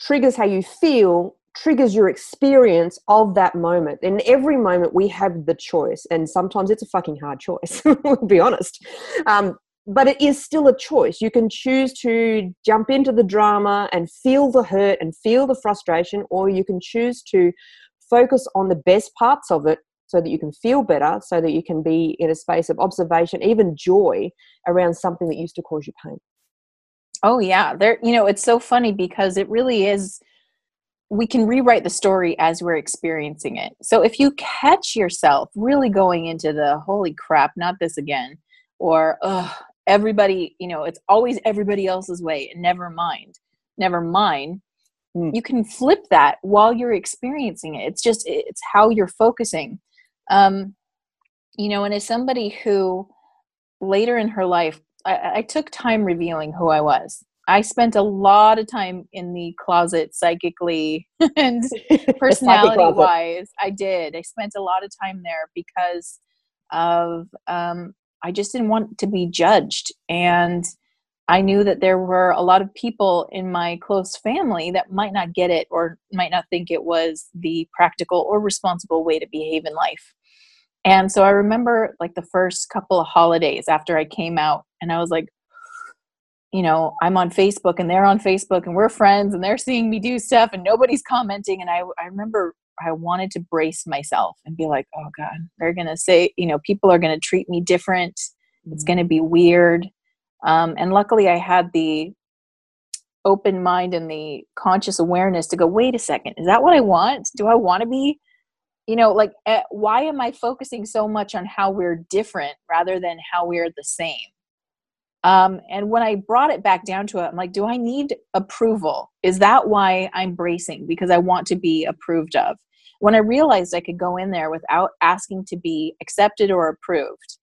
triggers how you feel triggers your experience of that moment. In every moment, we have the choice, and sometimes it's a fucking hard choice. we'll be honest, um, but it is still a choice. You can choose to jump into the drama and feel the hurt and feel the frustration, or you can choose to focus on the best parts of it so that you can feel better, so that you can be in a space of observation, even joy around something that used to cause you pain. Oh yeah, there you know, it's so funny because it really is we can rewrite the story as we're experiencing it. So if you catch yourself really going into the holy crap, not this again or everybody, you know, it's always everybody else's way and never mind. Never mind. Mm. You can flip that while you're experiencing it. It's just it's how you're focusing. Um you know, and as somebody who later in her life I, I took time revealing who I was. I spent a lot of time in the closet psychically and personality wise. I did. I spent a lot of time there because of um, I just didn't want to be judged. And I knew that there were a lot of people in my close family that might not get it or might not think it was the practical or responsible way to behave in life. And so I remember like the first couple of holidays after I came out, and I was like, you know, I'm on Facebook and they're on Facebook and we're friends and they're seeing me do stuff and nobody's commenting. And I, I remember I wanted to brace myself and be like, oh God, they're going to say, you know, people are going to treat me different. It's going to be weird. Um, and luckily, I had the open mind and the conscious awareness to go, wait a second, is that what I want? Do I want to be, you know, like, uh, why am I focusing so much on how we're different rather than how we're the same? Um, and when I brought it back down to it, I'm like, do I need approval? Is that why I'm bracing? Because I want to be approved of. When I realized I could go in there without asking to be accepted or approved,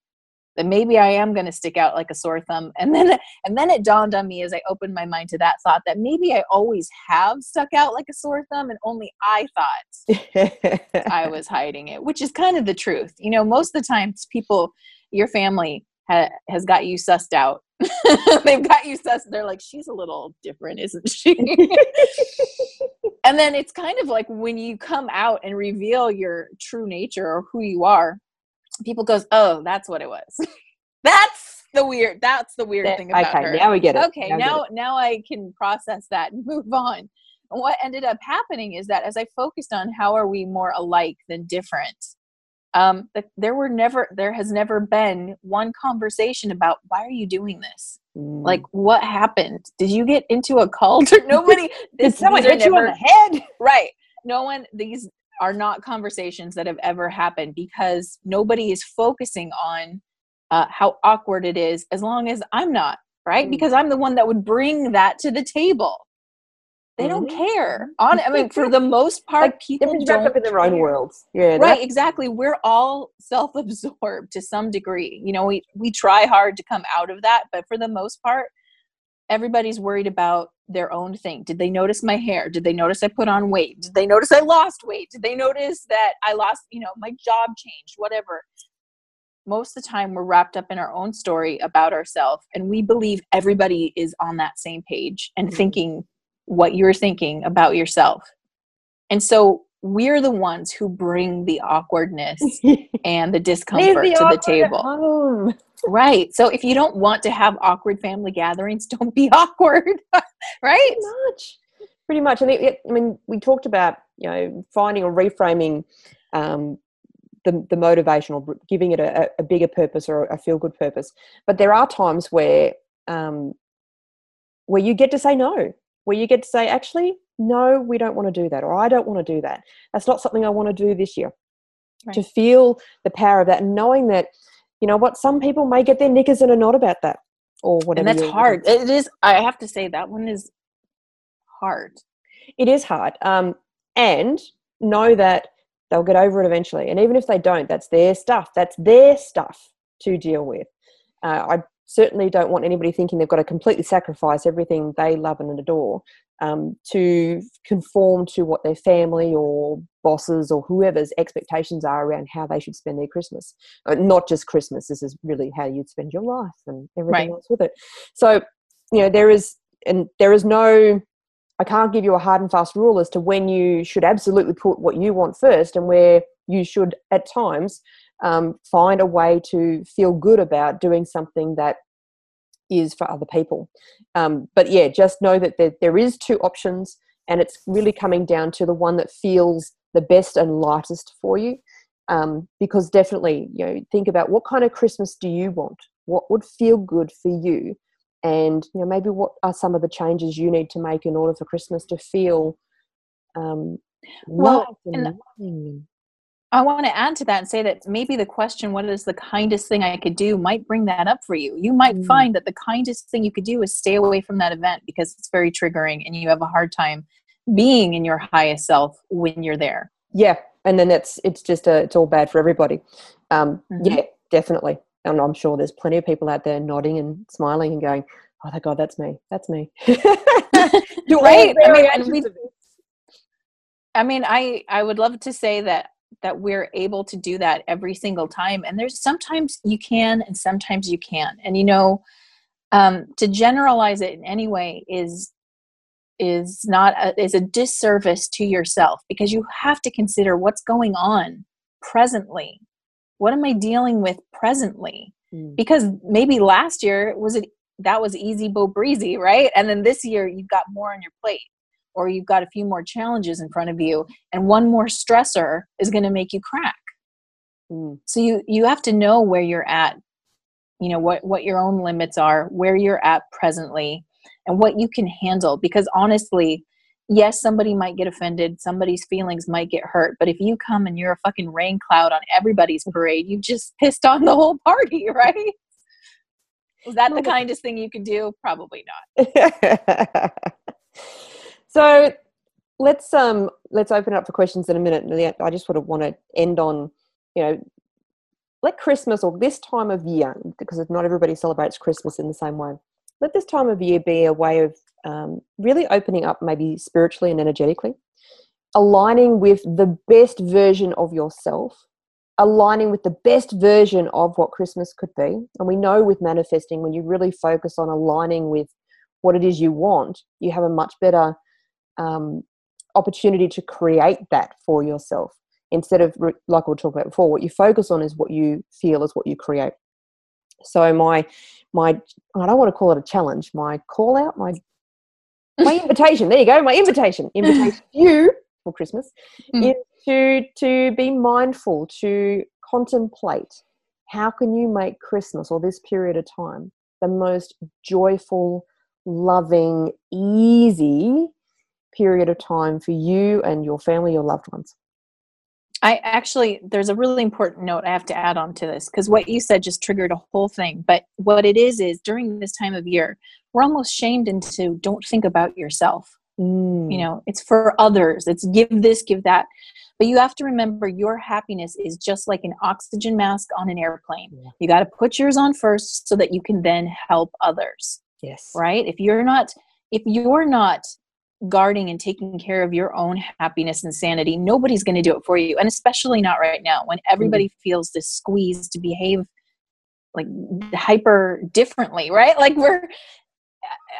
that maybe I am going to stick out like a sore thumb. And then, and then it dawned on me as I opened my mind to that thought that maybe I always have stuck out like a sore thumb, and only I thought I was hiding it, which is kind of the truth. You know, most of the times people, your family ha- has got you sussed out they've got you sussed. They're like, she's a little different, isn't she? and then it's kind of like when you come out and reveal your true nature or who you are, people goes, oh, that's what it was. that's the weird. That's the weird that, thing about okay, her. now we get it. Okay, now now, now I can process that and move on. And what ended up happening is that as I focused on how are we more alike than different, um, there were never there has never been one conversation about why are you doing this mm. like what happened did you get into a cult or nobody did someone hit never, you on the head right no one these are not conversations that have ever happened because nobody is focusing on uh, how awkward it is as long as i'm not right mm. because i'm the one that would bring that to the table they don't mm-hmm. care. On, I mean, for the most part, like, people don't wrapped up in their own worlds. Yeah, right. Exactly. We're all self-absorbed to some degree. You know, we we try hard to come out of that, but for the most part, everybody's worried about their own thing. Did they notice my hair? Did they notice I put on weight? Did they notice I lost weight? Did they notice that I lost? You know, my job changed. Whatever. Most of the time, we're wrapped up in our own story about ourselves, and we believe everybody is on that same page and mm-hmm. thinking what you're thinking about yourself. And so we're the ones who bring the awkwardness and the discomfort the to the table. Right. So if you don't want to have awkward family gatherings, don't be awkward. right? Pretty much. Pretty much. And it, I mean, we talked about, you know, finding or reframing um, the, the motivation or giving it a, a bigger purpose or a feel good purpose. But there are times where um, where you get to say no where you get to say, actually, no, we don't want to do that, or I don't want to do that. That's not something I want to do this year. Right. To feel the power of that and knowing that, you know what, some people may get their knickers in a knot about that or whatever. And that's hard. It is, I have to say, that one is hard. It is hard. Um, and know that they'll get over it eventually. And even if they don't, that's their stuff. That's their stuff to deal with. Uh, I certainly don't want anybody thinking they've got to completely sacrifice everything they love and adore um, to conform to what their family or bosses or whoever's expectations are around how they should spend their Christmas. Uh, not just Christmas, this is really how you'd spend your life and everything right. else with it. So, you know, there is, and there is no, I can't give you a hard and fast rule as to when you should absolutely put what you want first and where you should at times um, find a way to feel good about doing something that is for other people. Um, but yeah, just know that there, there is two options, and it's really coming down to the one that feels the best and lightest for you. Um, because definitely, you know, think about what kind of Christmas do you want? What would feel good for you? And you know, maybe what are some of the changes you need to make in order for Christmas to feel um, well, and, I want to add to that and say that maybe the question, what is the kindest thing I could do, might bring that up for you. You might mm. find that the kindest thing you could do is stay away from that event because it's very triggering and you have a hard time being in your highest self when you're there. Yeah. And then it's it's just a, it's all bad for everybody. Um, mm-hmm. Yeah, definitely. And I'm sure there's plenty of people out there nodding and smiling and going, "Oh, my God, that's me. That's me." right. I mean, we, I mean, I I would love to say that that we're able to do that every single time. And there's sometimes you can and sometimes you can't. And you know um, to generalize it in any way is is not a, is a disservice to yourself because you have to consider what's going on presently. What am i dealing with presently? Mm. because maybe last year was it that was easy bo breezy right? And then this year you've got more on your plate or you've got a few more challenges in front of you and one more stressor is going to make you crack. Mm. so you you have to know where you're at you know what what your own limits are where you're at presently and what you can handle because honestly yes somebody might get offended somebody's feelings might get hurt but if you come and you're a fucking rain cloud on everybody's parade you just pissed on the whole party right? Is that the kindest thing you can do? Probably not so let's um let's open it up for questions in a minute. I just sort of want to end on, you know, let Christmas or this time of year, because not everybody celebrates Christmas in the same way. Let this time of year be a way of um, really opening up, maybe spiritually and energetically, aligning with the best version of yourself, aligning with the best version of what Christmas could be. And we know with manifesting, when you really focus on aligning with what it is you want, you have a much better um, opportunity to create that for yourself instead of like we were talking about before what you focus on is what you feel is what you create so my my i don't want to call it a challenge my call out my my invitation there you go my invitation invitation you for christmas Mm. is to to be mindful to contemplate how can you make christmas or this period of time the most joyful loving easy period of time for you and your family your loved ones I actually, there's a really important note I have to add on to this because what you said just triggered a whole thing. But what it is, is during this time of year, we're almost shamed into don't think about yourself. Mm. You know, it's for others, it's give this, give that. But you have to remember your happiness is just like an oxygen mask on an airplane. Yeah. You got to put yours on first so that you can then help others, yes right? If you're not, if you're not guarding and taking care of your own happiness and sanity, nobody's going to do it for you. And especially not right now when everybody feels this squeeze to behave like hyper differently, right? Like we're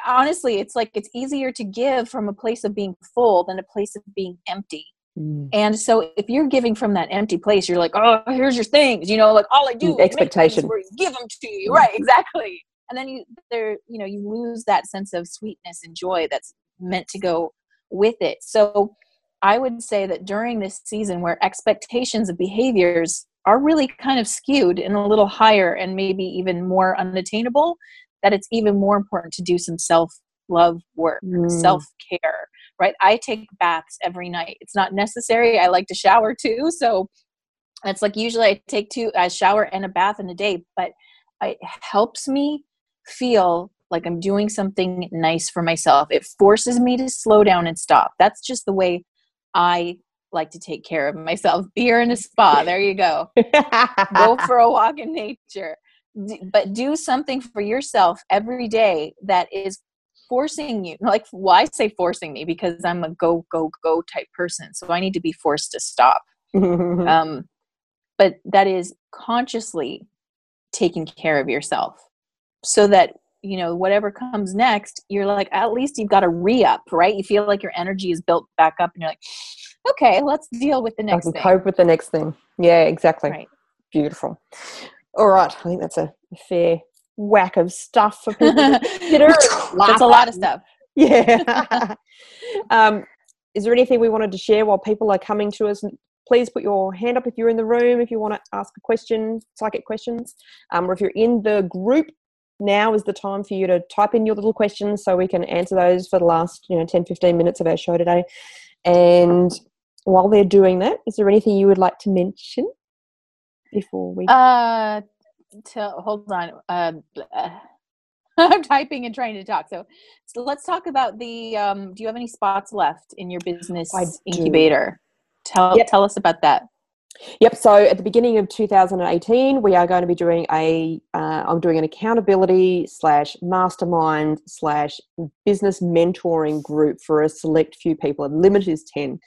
honestly, it's like it's easier to give from a place of being full than a place of being empty. Mm. And so if you're giving from that empty place, you're like, oh, here's your things, you know, like all I do Mm, expectation. where give them to you. Right, exactly. And then you there, you know, you lose that sense of sweetness and joy that's meant to go with it. So I would say that during this season where expectations of behaviors are really kind of skewed and a little higher and maybe even more unattainable, that it's even more important to do some self love work, Mm. self care, right? I take baths every night. It's not necessary. I like to shower too. So it's like usually I take two, I shower and a bath in a day, but it helps me feel like I'm doing something nice for myself. It forces me to slow down and stop. That's just the way I like to take care of myself. Beer in a spa. There you go. Go for a walk in nature. D- But do something for yourself every day that is forcing you. Like, why say forcing me? Because I'm a go, go, go type person. So I need to be forced to stop. Um, but that is consciously taking care of yourself so that you know whatever comes next you're like at least you've got a re-up right you feel like your energy is built back up and you're like okay let's deal with the I next can thing cope with the next thing. Yeah, exactly. right Beautiful. All right. I think that's a fair whack of stuff for people that's a lot of stuff Yeah. um, is there anything we wanted to share while people are coming to us? Please put your hand up if you're in the room, if you want to ask a question, psychic questions, um, or if you're in the group. Now is the time for you to type in your little questions so we can answer those for the last, you know, 10, 15 minutes of our show today. And while they're doing that, is there anything you would like to mention before we? uh to, hold on uh, i'm typing and trying to talk so, so let's talk about the um do you have any spots left in your business incubator tell Yep. tell us about that Yep. So at the beginning of 2018, we are going to be doing a. Uh, I'm doing an accountability slash mastermind slash business mentoring group for a select few people. The limit is 10,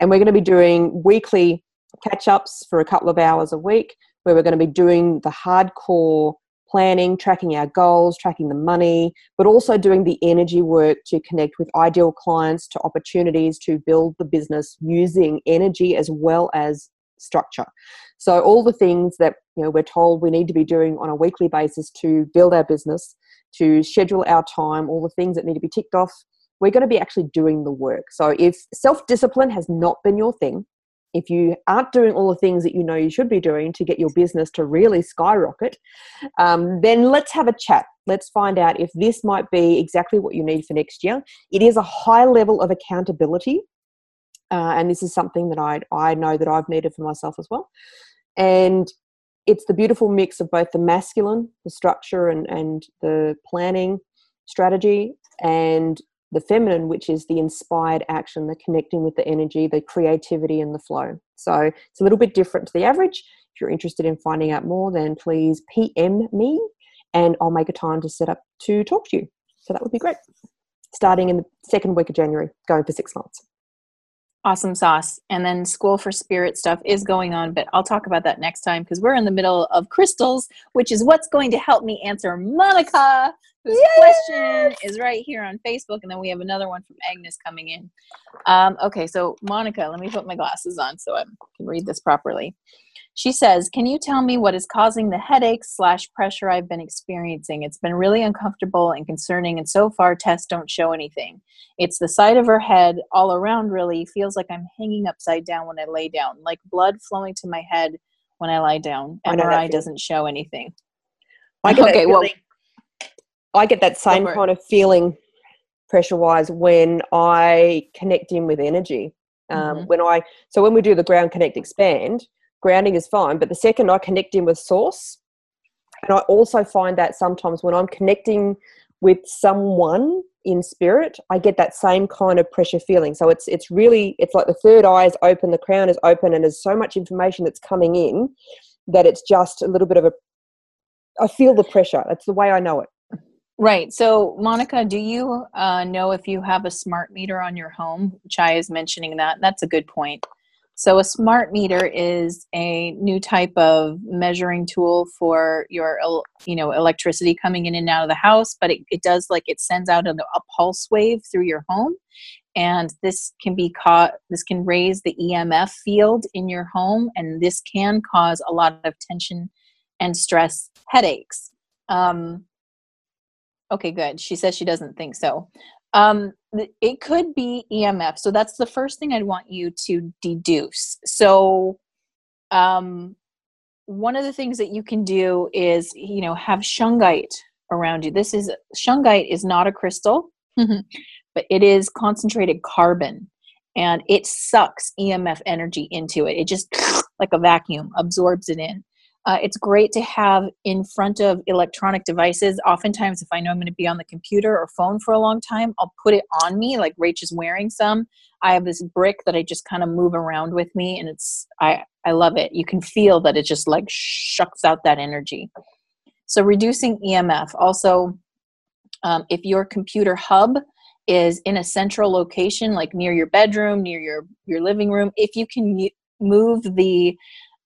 and we're going to be doing weekly catch ups for a couple of hours a week, where we're going to be doing the hardcore planning, tracking our goals, tracking the money, but also doing the energy work to connect with ideal clients, to opportunities to build the business using energy as well as structure. So all the things that you know we're told we need to be doing on a weekly basis to build our business, to schedule our time, all the things that need to be ticked off, we're going to be actually doing the work. So if self-discipline has not been your thing, if you aren't doing all the things that you know you should be doing to get your business to really skyrocket, um, then let's have a chat. Let's find out if this might be exactly what you need for next year. It is a high level of accountability, uh, and this is something that I I know that I've needed for myself as well. And it's the beautiful mix of both the masculine, the structure and, and the planning strategy, and the feminine, which is the inspired action, the connecting with the energy, the creativity, and the flow. So it's a little bit different to the average. If you're interested in finding out more, then please PM me and I'll make a time to set up to talk to you. So that would be great. Starting in the second week of January, going for six months awesome sauce and then school for spirit stuff is going on but i'll talk about that next time because we're in the middle of crystals which is what's going to help me answer monica whose Yay! question is right here on facebook and then we have another one from agnes coming in um, okay so monica let me put my glasses on so i can read this properly she says, Can you tell me what is causing the headaches slash pressure I've been experiencing? It's been really uncomfortable and concerning, and so far tests don't show anything. It's the side of her head, all around really, feels like I'm hanging upside down when I lay down, like blood flowing to my head when I lie down. MRI doesn't show anything. I get okay, well, I get that same kind of feeling pressure wise when I connect in with energy. Um, mm-hmm. When I so when we do the ground connect expand, grounding is fine. But the second I connect in with source, and I also find that sometimes when I'm connecting with someone in spirit, I get that same kind of pressure feeling. So it's it's really it's like the third eye is open, the crown is open, and there's so much information that's coming in that it's just a little bit of a I feel the pressure. That's the way I know it. Right. So, Monica, do you uh, know if you have a smart meter on your home? Chai is mentioning that. That's a good point. So a smart meter is a new type of measuring tool for your you know electricity coming in and out of the house, but it, it does like it sends out a, a pulse wave through your home and this can be caught this can raise the EMF field in your home and this can cause a lot of tension and stress headaches. Um, okay, good. She says she doesn't think so. Um, it could be EMF. So that's the first thing I'd want you to deduce. So, um, one of the things that you can do is, you know, have shungite around you. This is shungite is not a crystal, but it is concentrated carbon and it sucks EMF energy into it. It just like a vacuum absorbs it in. Uh, it's great to have in front of electronic devices. Oftentimes, if I know I'm going to be on the computer or phone for a long time, I'll put it on me. Like Rach is wearing some. I have this brick that I just kind of move around with me, and it's I I love it. You can feel that it just like shucks out that energy. So reducing EMF. Also, um, if your computer hub is in a central location, like near your bedroom, near your your living room, if you can move the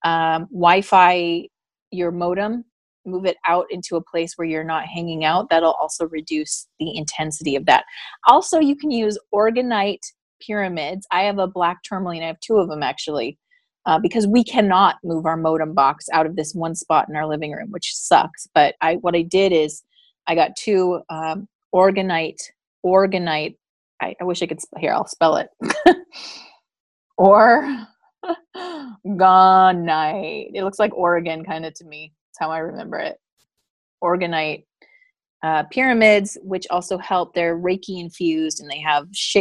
um, Wi-Fi your modem, move it out into a place where you're not hanging out. That'll also reduce the intensity of that. Also, you can use orgonite pyramids. I have a black tourmaline. I have two of them actually. Uh, because we cannot move our modem box out of this one spot in our living room, which sucks. But I, what I did is, I got two um, organite orgonite. I, I wish I could here. I'll spell it. or Gonite. It looks like Oregon kind of to me. That's how I remember it. Orgonite uh, pyramids, which also help. They're Reiki infused and they have sh-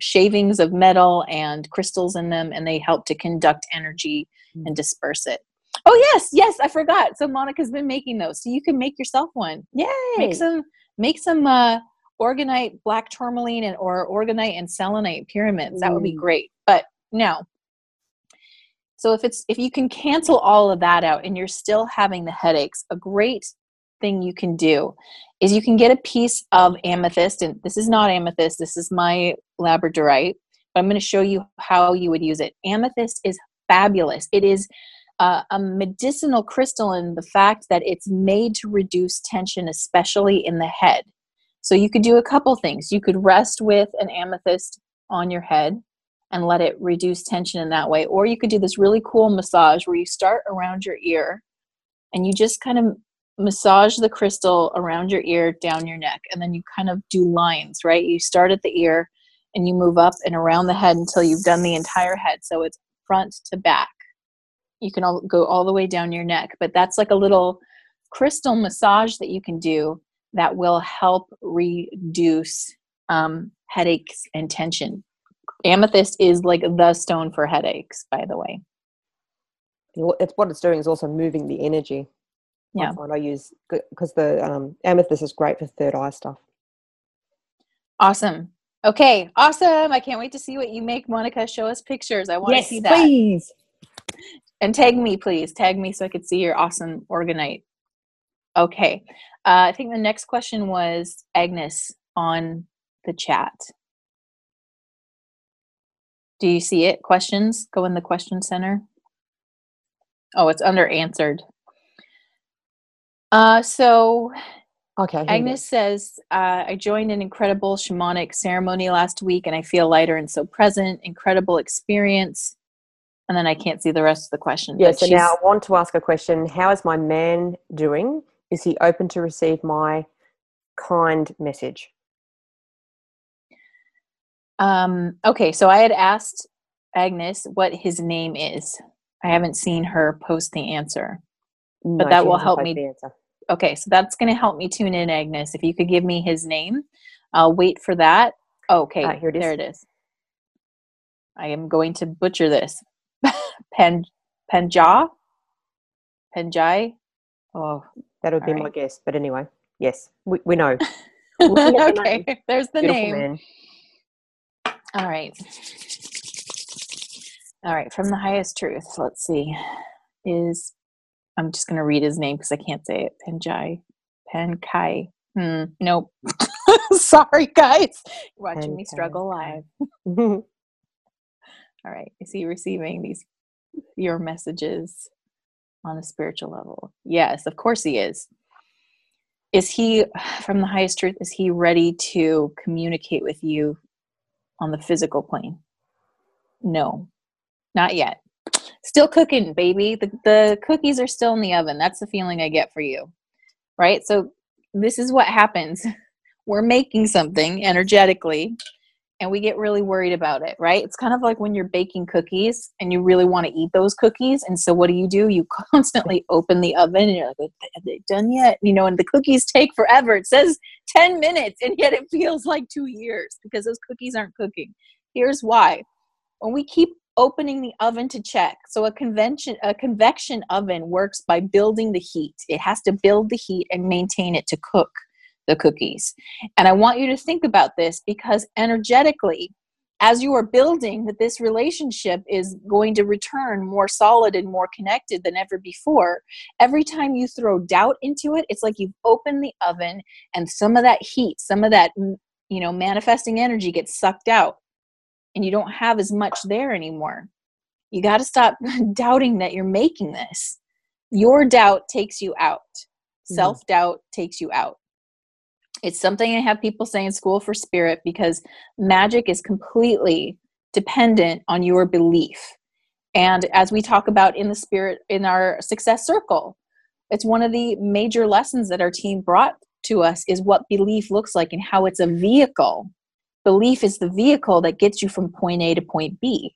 shavings of metal and crystals in them, and they help to conduct energy and mm. disperse it. Oh yes, yes, I forgot. So Monica's been making those, so you can make yourself one. Yay! Make some, make some uh, orgonite, black tourmaline, and or orgonite and selenite pyramids. That would be great. But now, so if it's if you can cancel all of that out and you're still having the headaches, a great thing you can do is you can get a piece of amethyst and this is not amethyst, this is my labradorite, but I'm going to show you how you would use it. Amethyst is fabulous. It is uh, a medicinal crystal in the fact that it's made to reduce tension, especially in the head. So you could do a couple things. You could rest with an amethyst on your head and let it reduce tension in that way. Or you could do this really cool massage where you start around your ear and you just kind of massage the crystal around your ear, down your neck, and then you kind of do lines, right? You start at the ear and you move up and around the head until you've done the entire head. So it's front to back. You can all, go all the way down your neck, but that's like a little crystal massage that you can do that will help reduce um, headaches and tension. Amethyst is like the stone for headaches, by the way. It's what it's doing is also moving the energy. Yeah. I, I use because the um, amethyst is great for third eye stuff. Awesome. Okay, awesome. I can't wait to see what you make, Monica. Show us pictures. I want yes, to see that. Please. And tag me, please. Tag me so I could see your awesome orgonite. Okay. Uh, I think the next question was Agnes on the chat. Do you see it? Questions? Go in the question center. Oh, it's under answered. Uh, so Okay. Agnes says, uh, I joined an incredible shamanic ceremony last week and I feel lighter and so present. Incredible experience. And then I can't see the rest of the question. Yeah, so now I want to ask a question. How is my man doing? Is he open to receive my kind message? Um, okay, so I had asked Agnes what his name is. I haven't seen her post the answer. No, that will help me-. Okay, so that's going to help me tune in, Agnes. If you could give me his name, I'll wait for that. Okay, Ah, here it is. there it is. I am going to butcher this. Pen Penja? Penjai? Oh, That would be All my guess. But anyway, yes, we, we know. The okay, there's the Beautiful name. man. All right. All right, from the highest truth. Let's see. Is I'm just going to read his name because I can't say it. Penjai. Penkai. Hmm. Nope. Sorry, guys. You're watching me struggle live. All right. Is he receiving these your messages on a spiritual level? Yes, of course he is. Is he from the highest truth? Is he ready to communicate with you on the physical plane? No, not yet. Still cooking, baby. The, the cookies are still in the oven. That's the feeling I get for you. Right? So, this is what happens. We're making something energetically and we get really worried about it, right? It's kind of like when you're baking cookies and you really want to eat those cookies. And so, what do you do? You constantly open the oven and you're like, have they done yet? You know, and the cookies take forever. It says 10 minutes, and yet it feels like two years because those cookies aren't cooking. Here's why when we keep opening the oven to check so a convention a convection oven works by building the heat it has to build the heat and maintain it to cook the cookies and i want you to think about this because energetically as you are building that this relationship is going to return more solid and more connected than ever before every time you throw doubt into it it's like you've opened the oven and some of that heat some of that you know manifesting energy gets sucked out and you don't have as much there anymore. You got to stop doubting that you're making this. Your doubt takes you out. Mm-hmm. Self doubt takes you out. It's something I have people say in school for spirit because magic is completely dependent on your belief. And as we talk about in the spirit in our success circle, it's one of the major lessons that our team brought to us is what belief looks like and how it's a vehicle belief is the vehicle that gets you from point A to point B.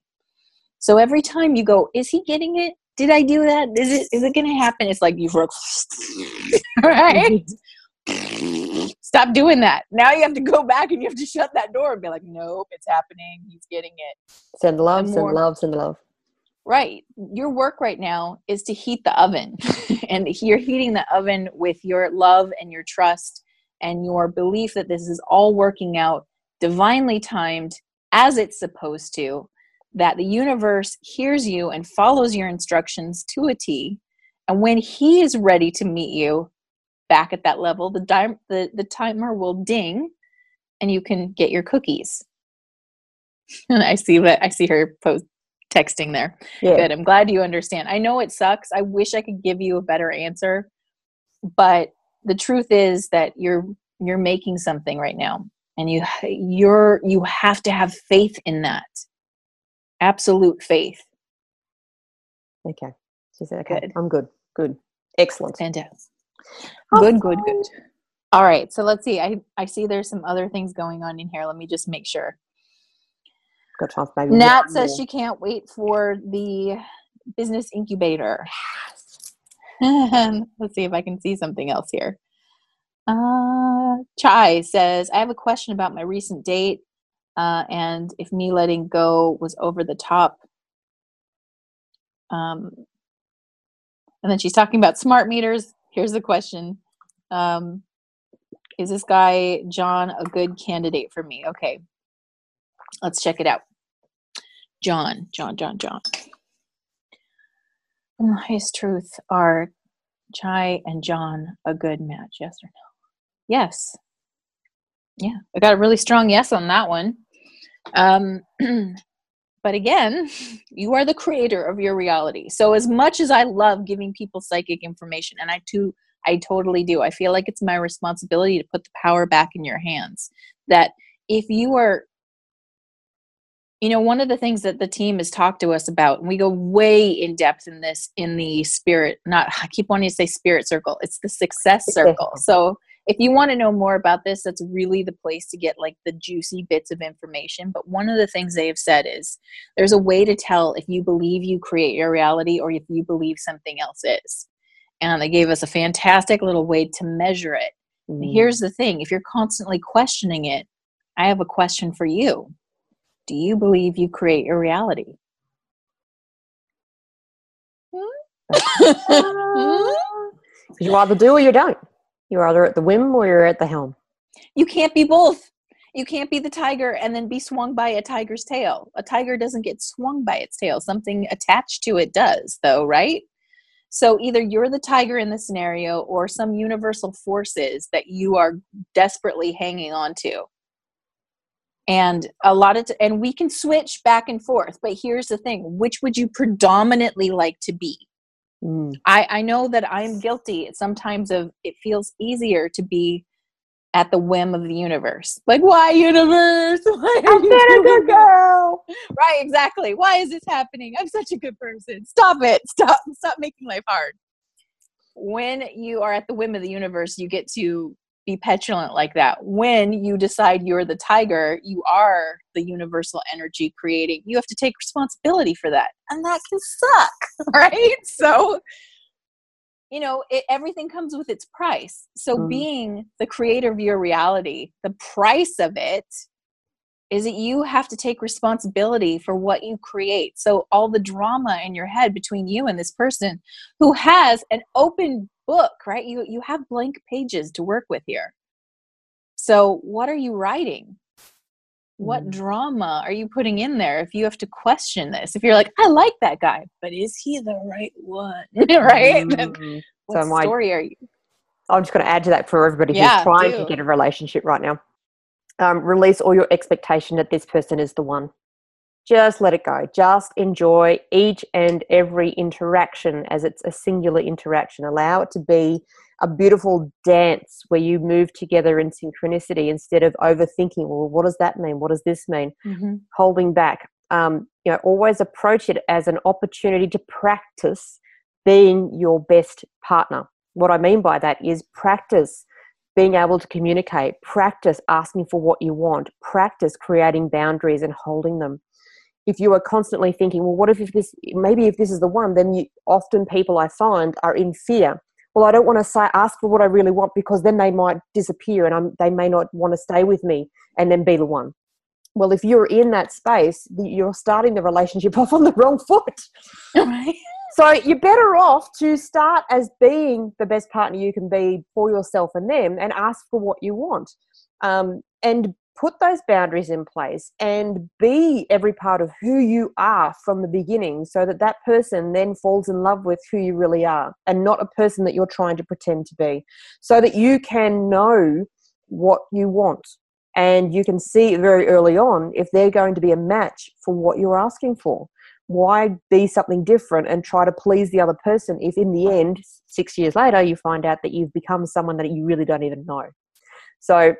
So every time you go, is he getting it? Did I do that? Is it is it going to happen? It's like you've right. Stop doing that. Now you have to go back and you have to shut that door and be like, nope, it's happening. He's getting it. Send love, send more- love, send love. Right. Your work right now is to heat the oven. and you're heating the oven with your love and your trust and your belief that this is all working out divinely timed as it's supposed to, that the universe hears you and follows your instructions to a T. And when he is ready to meet you back at that level, the, di- the, the timer will ding and you can get your cookies. And I see that I see her post texting there. Yeah. Good. I'm glad you understand. I know it sucks. I wish I could give you a better answer, but the truth is that you're you're making something right now, and you you're you have to have faith in that. absolute faith. Okay. She said, okay, Good. I'm good. Good. Excellent. Fantastic. Good, good, good. All right. So let's see. I, I see there's some other things going on in here. Let me just make sure. Got chance maybe. Nat says she can't wait for the business incubator. Let's see if I can see something else here. Uh, Chai says, I have a question about my recent date uh, and if me letting go was over the top. Um, and then she's talking about smart meters. Here's the question um, Is this guy, John, a good candidate for me? Okay, let's check it out. John, John, John, John. In the highest truth, are Chai and John a good match? Yes or no? Yes. Yeah, I got a really strong yes on that one. Um, but again, you are the creator of your reality. So as much as I love giving people psychic information, and I too, I totally do. I feel like it's my responsibility to put the power back in your hands. That if you are you know one of the things that the team has talked to us about and we go way in depth in this in the spirit not i keep wanting to say spirit circle it's the success circle so if you want to know more about this that's really the place to get like the juicy bits of information but one of the things they have said is there's a way to tell if you believe you create your reality or if you believe something else is and they gave us a fantastic little way to measure it Mm. here's the thing if you're constantly questioning it i have a question for you do you believe you create your reality Ah. you either do or you don't. You're either at the whim or you're at the helm. you can't be both. You can't be the tiger and then be swung by a tiger's tail. A tiger doesn't get swung by its tail. Something attached to it does though right? So either you're the tiger in the scenario or some universal forces that you are desperately hanging on to. And a lot of t- and we can switch back and forth but here's the thing. Which would you predominantly like to be Mm. I, I know that I'm guilty sometimes of it feels easier to be at the whim of the universe. Like, why universe? Why you been a good girl. Right, exactly. Why is this happening? I'm such a good person. Stop it. Stop. Stop making life hard. When you are at the whim of the universe, you get to be petulant like that. When you decide you're the tiger, you are the universal energy creating. You have to take responsibility for that. And that can suck, right? So, you know, it, everything comes with its price. So, Mm. being the creator of your reality, the price of it is that you have to take responsibility for what you create. So all the drama in your head between you and this person who has an open book, right? You you have blank pages to work with here. So what are you writing? What Mm. drama are you putting in there if you have to question this? If you're like, I like that guy, but is he the right one? right? Mm. what my- story are you? I'm just going to add to that for everybody Yeah, who's trying do. to get a relationship right now. Um, release all your expectation that this person is the one. Just let it go. Just enjoy each and every interaction as it's a singular interaction. Allow it to be a beautiful dance where you move together in synchronicity instead of overthinking. Well, what does that mean? What does this mean? holding back. Um, you know, always approach it as an opportunity to practice being your best partner. What I mean by that is practice being able to communicate, practice asking for what you want, practice creating boundaries and holding them. If you are constantly thinking, well, what if, this, maybe if this is the one, then you, often people I find are in fear. Well, I don't want to say, ask for what I really want because then they might disappear and I'm, they may not want to stay with me and then be the one well if you're in that space you're starting the relationship off on the wrong foot right? So you're better off to start as being the best partner you can be for yourself and them and ask for what you want um, and put those boundaries in place and be every part of who you are from the beginning so that that person then falls in love with who you really are and not a person that you're trying to pretend to be. So that you can know what you want and you can see very early on if they're going to be a match for what you're asking for why be something different and try to please the other person if in the end six years later you find out that you've become someone that you really don't even know so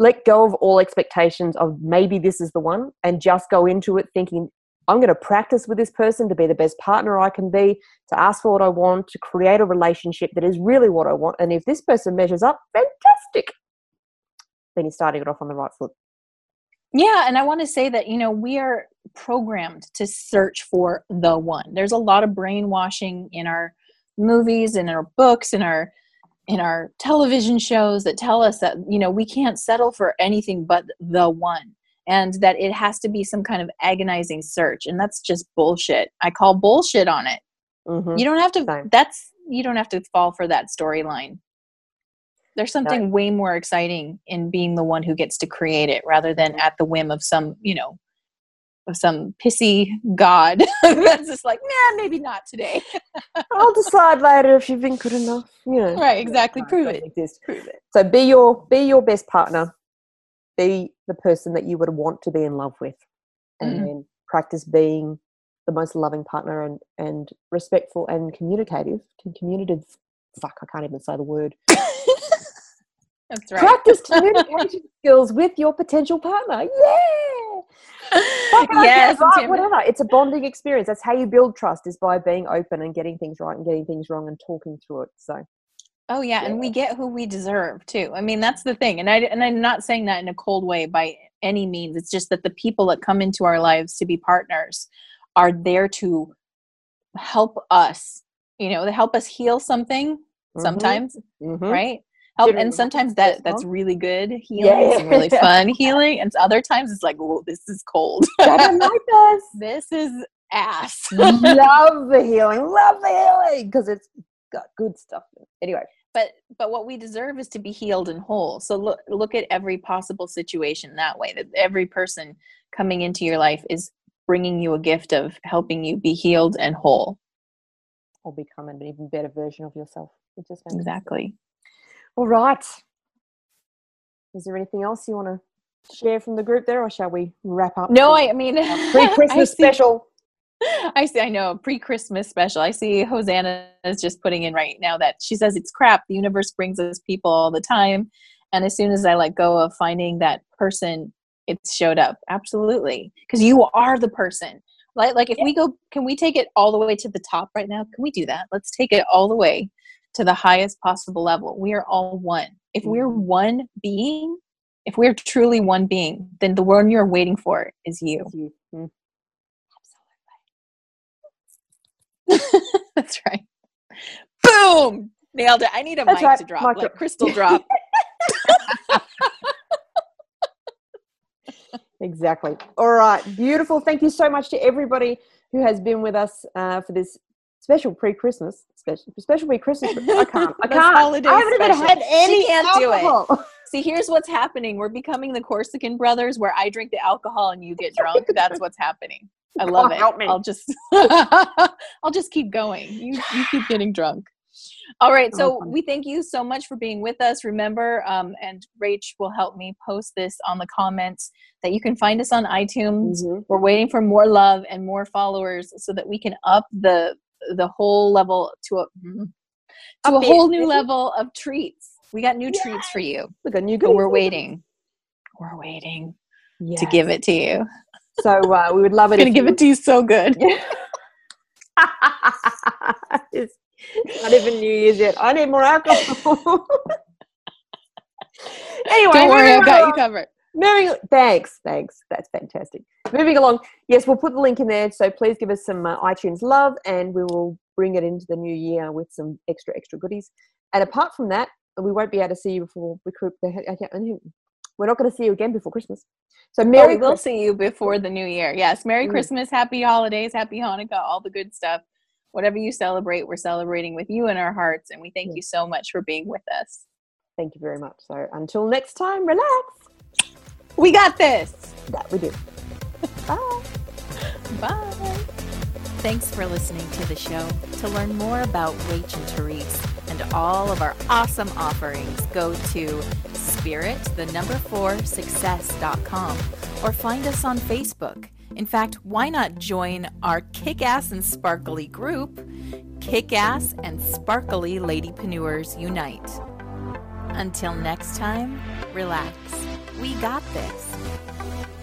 let go of all expectations of maybe this is the one and just go into it thinking I'm going to practice with this person to be the best partner I can be, to ask for what I want, to create a relationship that is really what I want. And if this person measures up, fantastic. Then you're starting it off on the right foot. Yeah, and I want to say that, you know, we are programmed to search for the one. There's a lot of brainwashing in our movies, in our books, in our in our television shows that tell us that, you know, we can't settle for anything but the one and that it has to be some kind of agonizing search and that's just bullshit. I call bullshit on it. Mm-hmm. You don't have to Same. that's you don't have to fall for that storyline. There's something way more exciting in being the one who gets to create it rather than at the whim of some, you know, of some pissy god that's just like, nah, maybe not today. I'll decide later if you've been good enough. You know. Right, exactly. Prove it. Exist. Prove it. So be your be your best partner. Be the person that you would want to be in love with. And mm. then practice being the most loving partner and, and respectful and communicative. Communicative fuck, I can't even say the word. That's right. Practice communication skills with your potential partner. Yeah. yes, right, whatever. It's a bonding experience. That's how you build trust is by being open and getting things right and getting things wrong and talking through it. So Oh yeah, yeah, and we get who we deserve too. I mean, that's the thing. And I and I'm not saying that in a cold way by any means. It's just that the people that come into our lives to be partners are there to help us, you know, to help us heal something mm-hmm. sometimes, mm-hmm. right? Oh, help and sometimes that that's really good healing. Yeah. it's really fun healing. And other times it's like oh this is cold. This. Is ass. Love the healing. Love the healing. Because it's got good stuff anyway. But but what we deserve is to be healed and whole. So look look at every possible situation that way that every person coming into your life is bringing you a gift of helping you be healed and whole. Or become an even better version of yourself. Exactly all right. Is there anything else you want to share from the group there, or shall we wrap up? No, I, mean pre-Christmas special. I see. I know pre-Christmas special. I see Hosanna is just putting in right now that she says it's crap. The universe brings us people all the time, and as soon as I let go of finding that person, it showed up. Absolutely, because you are the person. Like, like if yeah. we go, can we take it all the way to the top right now? Can we do that? Let's take it all the way to the highest possible level. We are all one. If we're mm-hmm. one being, if we're truly one being, then the one you're waiting for is you. Mm-hmm. Absolutely. That's right. Boom! Nailed it. I need a That's mic right. to drop, like crystal drop. exactly. All right. Beautiful. Thank you so much to everybody who has been with us uh, for this special pre-Christmas, special, special pre-Christmas. I can't. I can't. Holiday I haven't special. even had any. She can't alcohol. do it. See, here's what's happening. We're becoming the Corsican brothers, where I drink the alcohol and you get drunk. That's what's happening. I love oh, it. Help me. I'll just, I'll just keep going. You, you keep getting drunk. All right. So we thank you so much for being with us. Remember, um, and Rach will help me post this on the comments that you can find us on iTunes. Mm-hmm. We're waiting for more love and more followers so that we can up the the whole level to a mm, to a whole new level of treats. We got new Yay! treats for you. We got new. But we're waiting. We're waiting yes. to give it to you. So uh, we would love it. Going to give it to you so good. it's not even New Year's yet. I need more alcohol. anyway, don't worry, I've got you covered. Moving, thanks, thanks. That's fantastic. Moving along, yes, we'll put the link in there. So please give us some uh, iTunes love, and we will bring it into the new year with some extra, extra goodies. And apart from that, we won't be able to see you before we we're not going to see you again before Christmas. So oh, Merry, oh, we will see you before the new year. Yes, Merry mm. Christmas, Happy Holidays, Happy Hanukkah, all the good stuff. Whatever you celebrate, we're celebrating with you in our hearts, and we thank you so much for being with us. Thank you very much. So until next time, relax. We got this. That we do. Bye. Bye. Thanks for listening to the show. To learn more about Rach and Therese and all of our awesome offerings, go to spirit, the number four, success.com or find us on Facebook. In fact, why not join our kick ass and sparkly group, Kick Ass and Sparkly lady Ladypreneurs Unite. Until next time, relax. We got this.